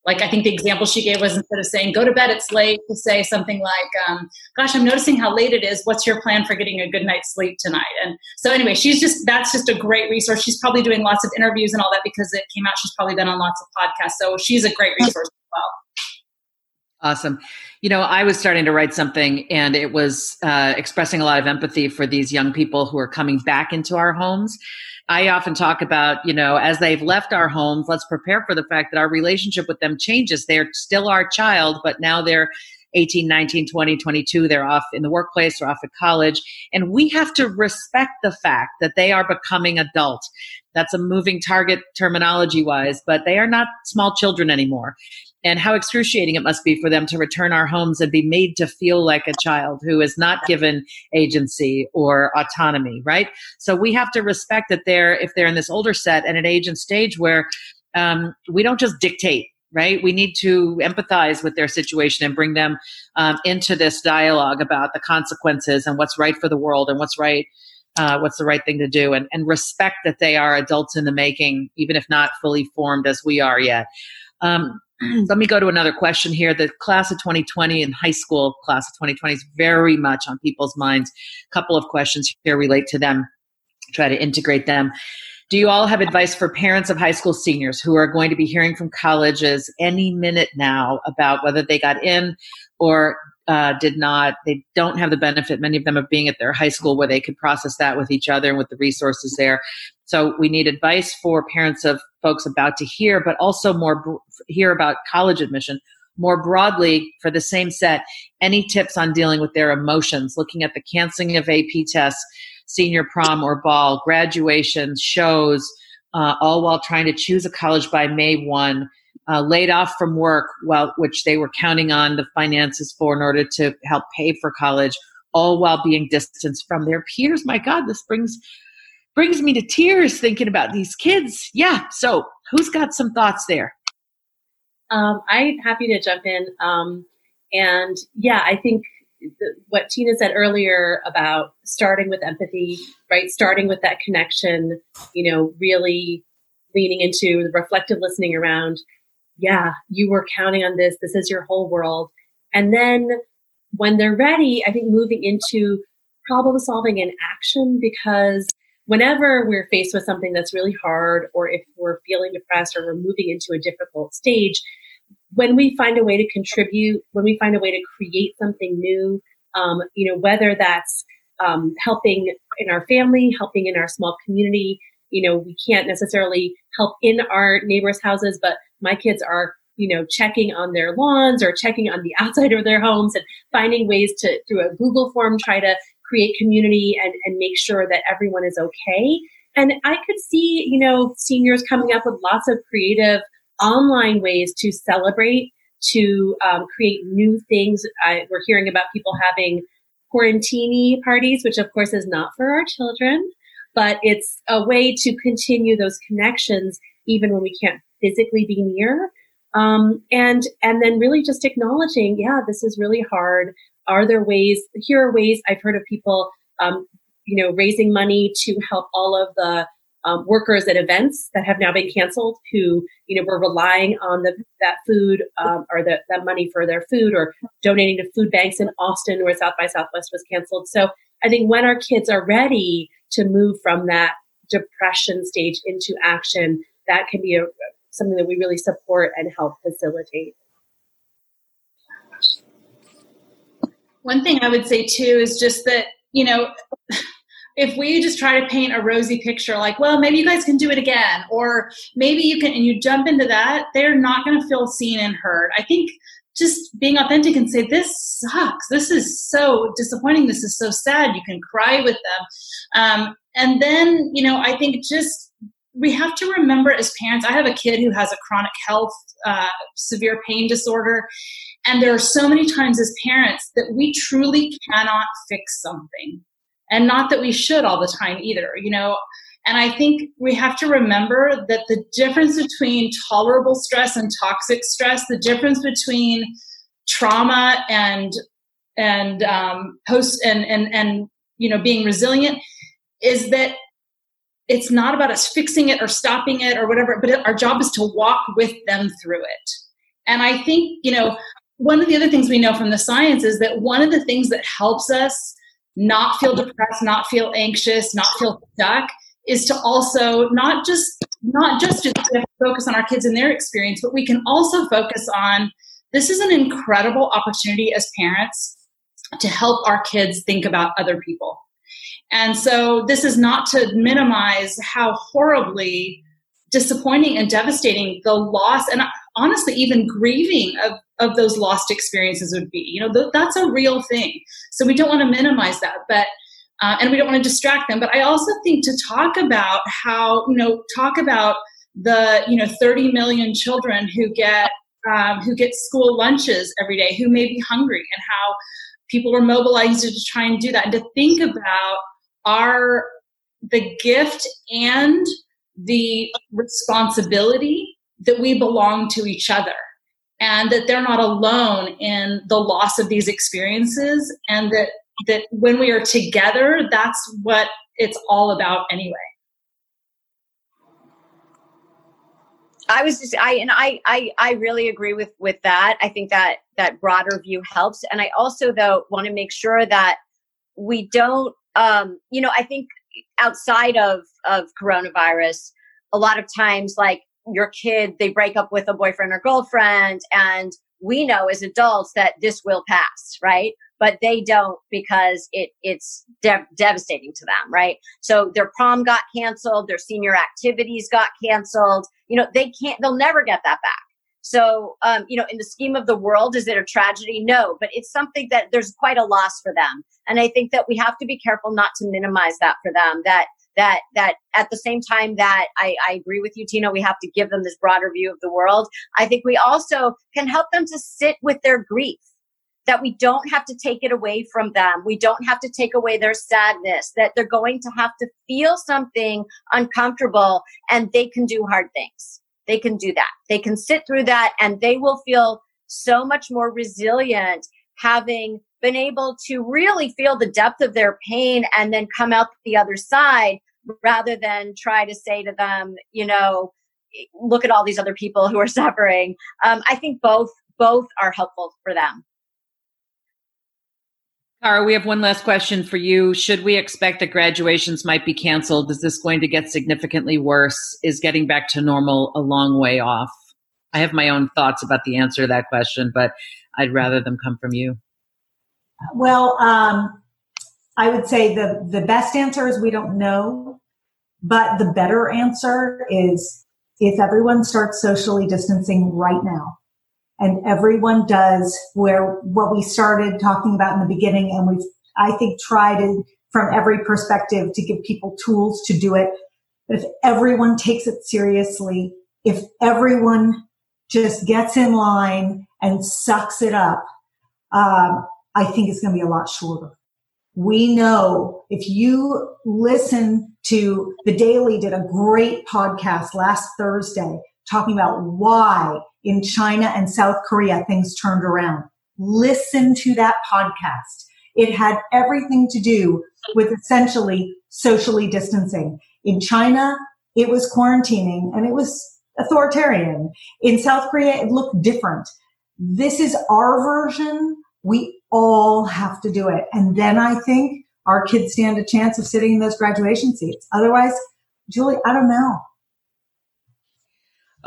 like i think the example she gave was instead of saying go to bed it's late to say something like um, gosh i'm noticing how late it is. What's your plan for getting a good night's sleep tonight? And so anyway she's just that's just a great resource. She's probably doing lots of interviews and all that because it came out. She's probably been on lots of podcasts. So she's a great resource as well Awesome. You know, I was starting to write something and it was uh, expressing a lot of empathy for these young people who are coming back into our homes. I often talk about, you know, as they've left our homes, let's prepare for the fact that our relationship with them changes. They're still our child, but now they're 18, 19, 20, 22. They're off in the workplace, they're off at college. And we have to respect the fact that they are becoming adult. That's a moving target terminology wise, but they are not small children anymore and how excruciating it must be for them to return our homes and be made to feel like a child who is not given agency or autonomy right? So we have to respect that they're if they're in this older set and an age and stage where um, we don't just dictate right? We need to empathize with their situation and bring them um, into this dialogue about the consequences and what's right for the world and what's right uh, what's the right thing to do and, and respect that they are adults in the making even if not fully formed as we are yet. Um, let me go to another question here. The class of 2020 and high school class of 2020 is very much on people's minds. A couple of questions here relate to them. Try to integrate them. Do you all have advice for parents of high school seniors who are going to be hearing from colleges any minute now about whether they got in or uh, did not. They don't have the benefit, many of them, of being at their high school where they could process that with each other and with the resources there. So we need advice for parents of folks about to hear, but also more hear about college admission. More broadly, for the same set, any tips on dealing with their emotions, looking at the canceling of AP tests, senior prom or ball, graduations, shows, uh, all while trying to choose a college by May 1 uh, laid off from work, while which they were counting on the finances for in order to help pay for college, all while being distanced from their peers. My God, this brings brings me to tears thinking about these kids. Yeah. So, who's got some thoughts there? Um, I'm happy to jump in. Um, and yeah, I think the, what Tina said earlier about starting with empathy, right? Starting with that connection, you know, really leaning into the reflective listening around yeah, you were counting on this. This is your whole world. And then when they're ready, I think moving into problem solving and action because whenever we're faced with something that's really hard or if we're feeling depressed or we're moving into a difficult stage, when we find a way to contribute, when we find a way to create something new, um, you know, whether that's um, helping in our family, helping in our small community, you know, we can't necessarily help in our neighbors' houses, but my kids are you know checking on their lawns or checking on the outside of their homes and finding ways to through a google form try to create community and, and make sure that everyone is okay. And i could see you know seniors coming up with lots of creative online ways to celebrate to um, create new things. I, we're hearing about people having quarantini parties which of course is not for our children but it's a way to continue those connections even when we can't physically be near. Um, and and then really just acknowledging, yeah, this is really hard. Are there ways? Here are ways I've heard of people, um, you know, raising money to help all of the um, workers at events that have now been canceled, who you know were relying on the that food um, or the, that money for their food, or donating to food banks in Austin where South by Southwest was canceled. So I think when our kids are ready to move from that depression stage into action, that can be a, something that we really support and help facilitate. One thing I would say too is just that, you know, if we just try to paint a rosy picture like, well, maybe you guys can do it again, or maybe you can, and you jump into that, they're not going to feel seen and heard. I think just being authentic and say, this sucks. This is so disappointing. This is so sad. You can cry with them. Um, and then, you know, I think just we have to remember as parents i have a kid who has a chronic health uh, severe pain disorder and there are so many times as parents that we truly cannot fix something and not that we should all the time either you know and i think we have to remember that the difference between tolerable stress and toxic stress the difference between trauma and and um, post and and and you know being resilient is that it's not about us fixing it or stopping it or whatever, but our job is to walk with them through it. And I think, you know, one of the other things we know from the science is that one of the things that helps us not feel depressed, not feel anxious, not feel stuck is to also not just not just focus on our kids and their experience, but we can also focus on this is an incredible opportunity as parents to help our kids think about other people and so this is not to minimize how horribly disappointing and devastating the loss and honestly even grieving of, of those lost experiences would be. You know, th- that's a real thing. So we don't want to minimize that, but uh, and we don't want to distract them. But I also think to talk about how you know talk about the you know 30 million children who get um, who get school lunches every day who may be hungry and how people are mobilized to try and do that and to think about are the gift and the responsibility that we belong to each other and that they're not alone in the loss of these experiences and that that when we are together that's what it's all about anyway I was just I and I I I really agree with with that. I think that that broader view helps and I also though want to make sure that we don't um, you know, I think outside of of coronavirus, a lot of times like your kid they break up with a boyfriend or girlfriend and we know as adults that this will pass, right? But they don't because it it's de- devastating to them, right? So their prom got canceled, their senior activities got canceled. You know, they can't, they'll never get that back. So, um, you know, in the scheme of the world, is it a tragedy? No, but it's something that there's quite a loss for them. And I think that we have to be careful not to minimize that for them. That that that at the same time that I, I agree with you, Tina, we have to give them this broader view of the world. I think we also can help them to sit with their grief. That we don't have to take it away from them. We don't have to take away their sadness, that they're going to have to feel something uncomfortable and they can do hard things they can do that. They can sit through that and they will feel so much more resilient having been able to really feel the depth of their pain and then come out the other side rather than try to say to them, you know, look at all these other people who are suffering. Um, I think both both are helpful for them. Cara, we have one last question for you. Should we expect that graduations might be canceled? Is this going to get significantly worse? Is getting back to normal a long way off? I have my own thoughts about the answer to that question, but I'd rather them come from you. Well, um, I would say the, the best answer is we don't know, but the better answer is if everyone starts socially distancing right now, and everyone does where what we started talking about in the beginning and we've i think tried it from every perspective to give people tools to do it. But if everyone takes it seriously if everyone just gets in line and sucks it up um, i think it's going to be a lot shorter. We know if you listen to the daily did a great podcast last thursday talking about why in China and South Korea things turned around. Listen to that podcast. It had everything to do with essentially socially distancing. In China, it was quarantining and it was authoritarian. In South Korea, it looked different. This is our version. We all have to do it. And then I think our kids stand a chance of sitting in those graduation seats. Otherwise, Julie, I don't know.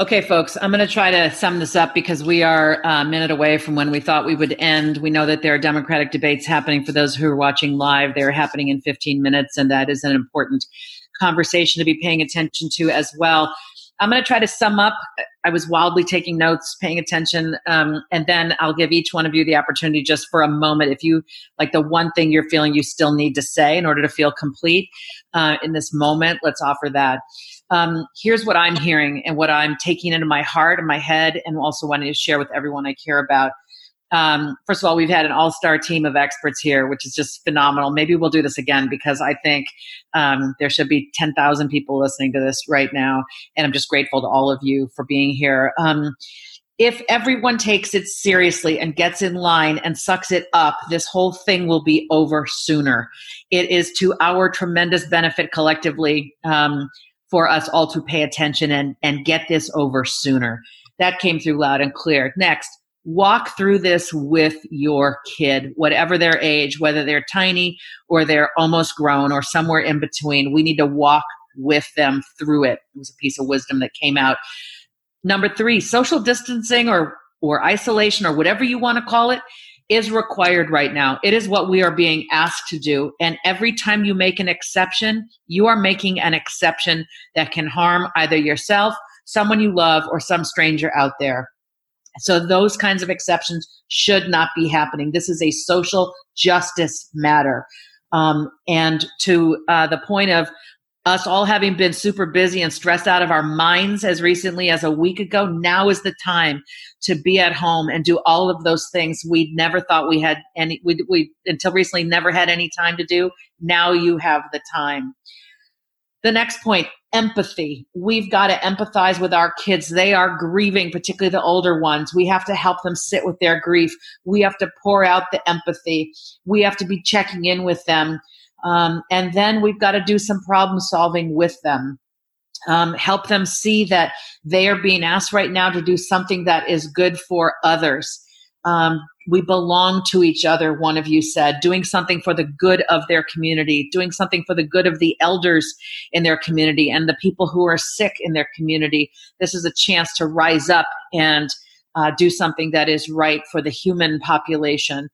Okay, folks, I'm going to try to sum this up because we are a minute away from when we thought we would end. We know that there are Democratic debates happening for those who are watching live. They're happening in 15 minutes, and that is an important conversation to be paying attention to as well. I'm going to try to sum up. I was wildly taking notes, paying attention, um, and then I'll give each one of you the opportunity just for a moment. If you like the one thing you're feeling you still need to say in order to feel complete uh, in this moment, let's offer that um, here's what I'm hearing and what I'm taking into my heart and my head, and also wanting to share with everyone I care about. Um, first of all, we've had an all star team of experts here, which is just phenomenal. Maybe we'll do this again because I think um, there should be 10,000 people listening to this right now. And I'm just grateful to all of you for being here. Um, if everyone takes it seriously and gets in line and sucks it up, this whole thing will be over sooner. It is to our tremendous benefit collectively. Um, for us all to pay attention and, and get this over sooner. That came through loud and clear. Next, walk through this with your kid, whatever their age, whether they're tiny or they're almost grown or somewhere in between. We need to walk with them through it. It was a piece of wisdom that came out. Number three, social distancing or or isolation or whatever you want to call it is required right now. It is what we are being asked to do. And every time you make an exception, you are making an exception that can harm either yourself, someone you love, or some stranger out there. So those kinds of exceptions should not be happening. This is a social justice matter. Um, and to uh, the point of us all having been super busy and stressed out of our minds as recently as a week ago, now is the time to be at home and do all of those things we never thought we had any, we, we until recently never had any time to do. Now you have the time. The next point, empathy. We've got to empathize with our kids. They are grieving, particularly the older ones. We have to help them sit with their grief. We have to pour out the empathy. We have to be checking in with them um, and then we've got to do some problem solving with them. Um, help them see that they are being asked right now to do something that is good for others. Um, we belong to each other, one of you said, doing something for the good of their community, doing something for the good of the elders in their community and the people who are sick in their community. This is a chance to rise up and uh, do something that is right for the human population.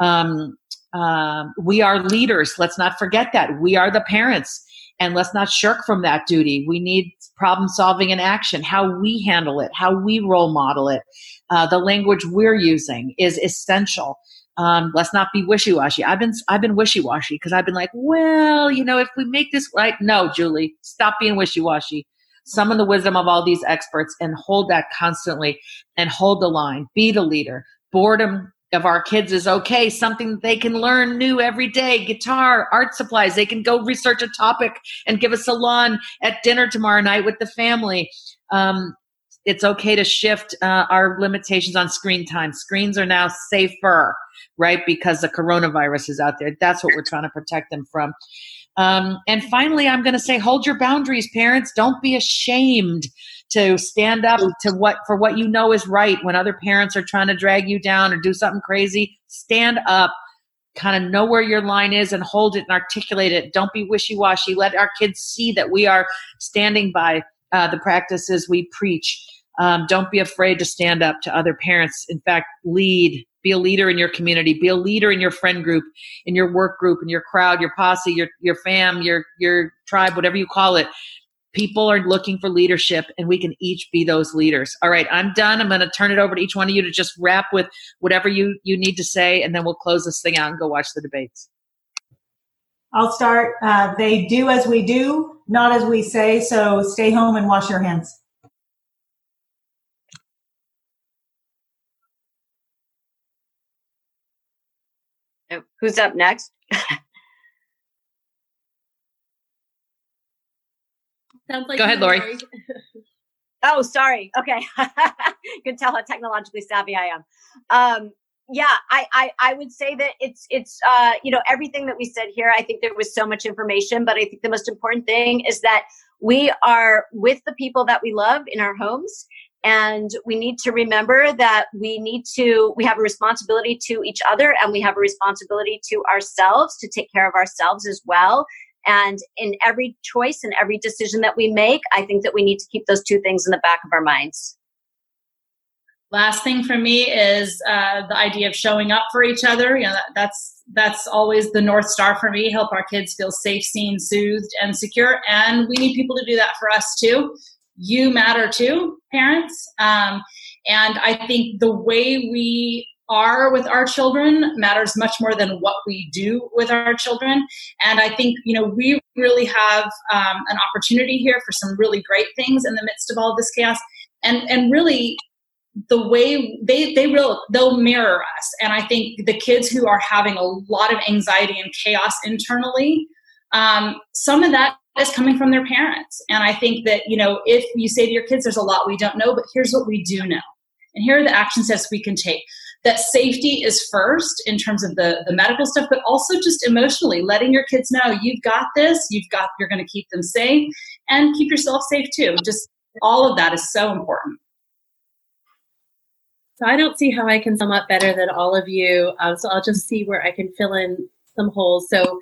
Um, uh, we are leaders. Let's not forget that. We are the parents. And let's not shirk from that duty. We need problem solving and action, how we handle it, how we role model it. Uh, the language we're using is essential. Um, let's not be wishy-washy. I've been I've been wishy-washy because I've been like, well, you know, if we make this right, no, Julie, stop being wishy-washy. Summon the wisdom of all these experts and hold that constantly and hold the line. Be the leader. Boredom of our kids is okay, something they can learn new every day guitar, art supplies. They can go research a topic and give a salon at dinner tomorrow night with the family. Um, it's okay to shift uh, our limitations on screen time. Screens are now safer, right? Because the coronavirus is out there. That's what we're trying to protect them from. Um, and finally, I'm going to say, hold your boundaries, parents. Don't be ashamed to stand up to what for what you know is right. When other parents are trying to drag you down or do something crazy stand up kind of know where your line is and hold it and articulate it. Don't be wishy-washy. Let our kids see that we are standing by uh, the practices we preach. Um, don't be afraid to stand up to other parents. In fact lead. Be a leader in your community. Be a leader in your friend group in your work group in your crowd your posse your your fam your your tribe whatever you call it people are looking for leadership and we can each be those leaders. All right i'm done. I'm going to turn it over to each one of you to just wrap with whatever you you need to say and then we'll close this thing out and go watch the debates. I'll start uh, they do as we do not as we say so stay home and wash your hands. Who's up next Sounds like Go ahead, Lori. oh, sorry. Okay. you can tell how technologically savvy I am. Um, yeah, I, I, I would say that it's, it's, uh, you know, everything that we said here, I think there was so much information, but I think the most important thing is that we are with the people that we love in our homes. And we need to remember that we need to, we have a responsibility to each other and we have a responsibility to ourselves to take care of ourselves as well and in every choice and every decision that we make, I think that we need to keep those two things in the back of our minds. Last thing for me is uh, the idea of showing up for each other. You know, that, that's that's always the north star for me. Help our kids feel safe, seen, soothed, and secure. And we need people to do that for us too. You matter too, parents. Um, and I think the way we are with our children matters much more than what we do with our children. And I think, you know, we really have um, an opportunity here for some really great things in the midst of all this chaos. And, and really, the way they they will they'll mirror us and i think the kids who are having a lot of anxiety and chaos internally um, some of that is coming from their parents and i think that you know if you say to your kids there's a lot we don't know but here's what we do know and here are the action steps we can take that safety is first in terms of the, the medical stuff, but also just emotionally letting your kids know you've got this, you've got, you're going to keep them safe and keep yourself safe too. Just all of that is so important. So I don't see how I can sum up better than all of you. Um, so I'll just see where I can fill in some holes. So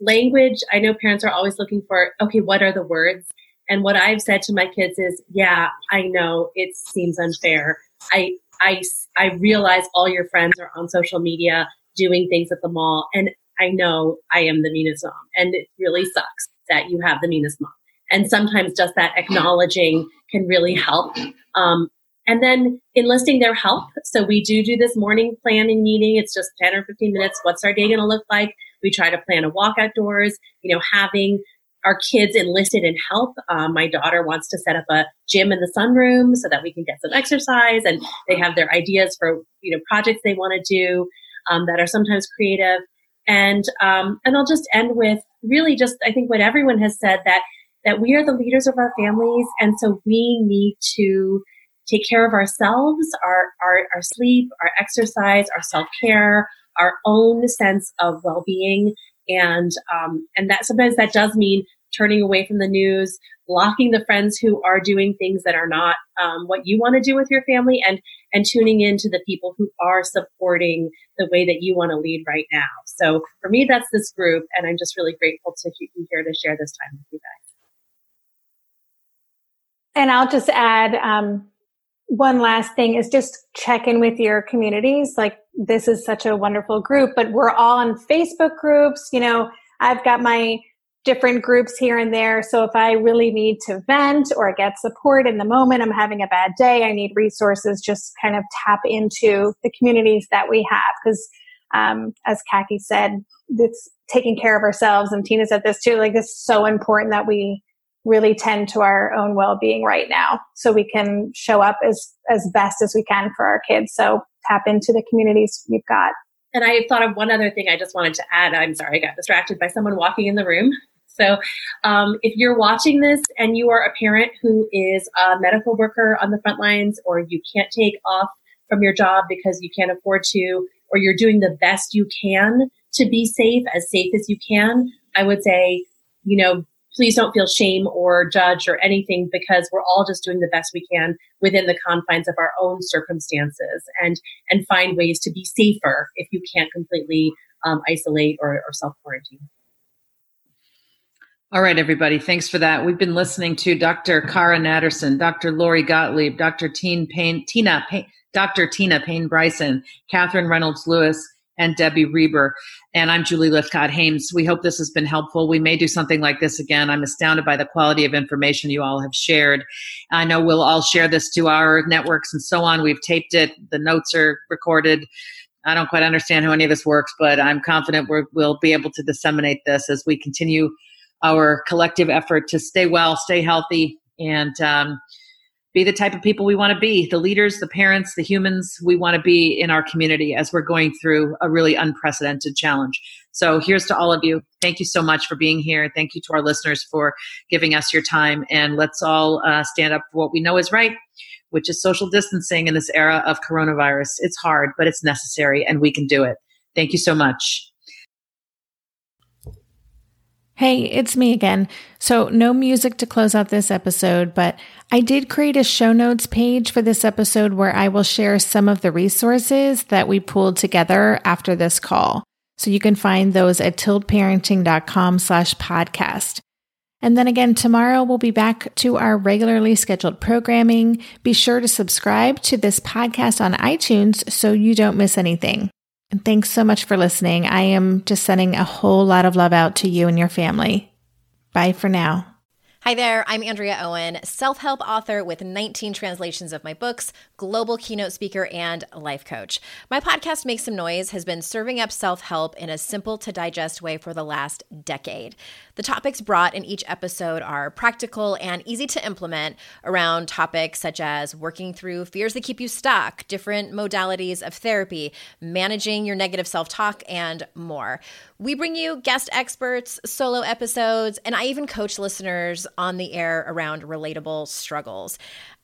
language, I know parents are always looking for, okay, what are the words? And what I've said to my kids is, yeah, I know it seems unfair. I I, I realize all your friends are on social media doing things at the mall. And I know I am the meanest mom. And it really sucks that you have the meanest mom. And sometimes just that acknowledging can really help. Um, and then enlisting their help. So we do do this morning planning meeting. It's just 10 or 15 minutes. What's our day going to look like? We try to plan a walk outdoors, you know, having our kids enlisted in help. Um, my daughter wants to set up a gym in the sunroom so that we can get some exercise, and they have their ideas for you know projects they want to do um, that are sometimes creative. And um, and I'll just end with really just I think what everyone has said that that we are the leaders of our families, and so we need to take care of ourselves, our our, our sleep, our exercise, our self care, our own sense of well being and um, and that sometimes that does mean turning away from the news, blocking the friends who are doing things that are not um, what you want to do with your family, and and tuning in to the people who are supporting the way that you want to lead right now. So for me, that's this group, and I'm just really grateful to be here to share this time with you guys. And I'll just add, um, one last thing is just check in with your communities. Like this is such a wonderful group, but we're all in Facebook groups. You know, I've got my different groups here and there. So if I really need to vent or get support in the moment, I'm having a bad day, I need resources, just kind of tap into the communities that we have. Because um, as Kaki said, it's taking care of ourselves. And Tina said this too, like it's so important that we really tend to our own well-being right now so we can show up as as best as we can for our kids so tap into the communities we've got and i thought of one other thing i just wanted to add i'm sorry i got distracted by someone walking in the room so um, if you're watching this and you are a parent who is a medical worker on the front lines or you can't take off from your job because you can't afford to or you're doing the best you can to be safe as safe as you can i would say you know please don't feel shame or judge or anything because we're all just doing the best we can within the confines of our own circumstances and and find ways to be safer if you can't completely um, isolate or, or self quarantine. All right, everybody. Thanks for that. We've been listening to Dr. Cara Natterson, Dr. Lori Gottlieb, Dr. Teen Payne, Tina Payne, Dr. Tina Payne Bryson, Katherine Reynolds Lewis, and Debbie Reber. And I'm Julie Lythcott-Haims. We hope this has been helpful. We may do something like this again. I'm astounded by the quality of information you all have shared. I know we'll all share this to our networks and so on. We've taped it, the notes are recorded. I don't quite understand how any of this works, but I'm confident we will be able to disseminate this as we continue our collective effort to stay well, stay healthy, and um, be the type of people we want to be the leaders, the parents, the humans we want to be in our community as we're going through a really unprecedented challenge. So here's to all of you. Thank you so much for being here. Thank you to our listeners for giving us your time. And let's all uh, stand up for what we know is right, which is social distancing in this era of coronavirus. It's hard, but it's necessary, and we can do it. Thank you so much. Hey, it's me again. So, no music to close out this episode, but I did create a show notes page for this episode where I will share some of the resources that we pulled together after this call. So you can find those at tiltparenting.com slash podcast. And then again, tomorrow we'll be back to our regularly scheduled programming. Be sure to subscribe to this podcast on iTunes so you don't miss anything. And thanks so much for listening. I am just sending a whole lot of love out to you and your family. Bye for now. Hi there, I'm Andrea Owen, self help author with 19 translations of my books, global keynote speaker, and life coach. My podcast, Make Some Noise, has been serving up self help in a simple to digest way for the last decade. The topics brought in each episode are practical and easy to implement around topics such as working through fears that keep you stuck, different modalities of therapy, managing your negative self talk, and more. We bring you guest experts, solo episodes, and I even coach listeners on the air around relatable struggles.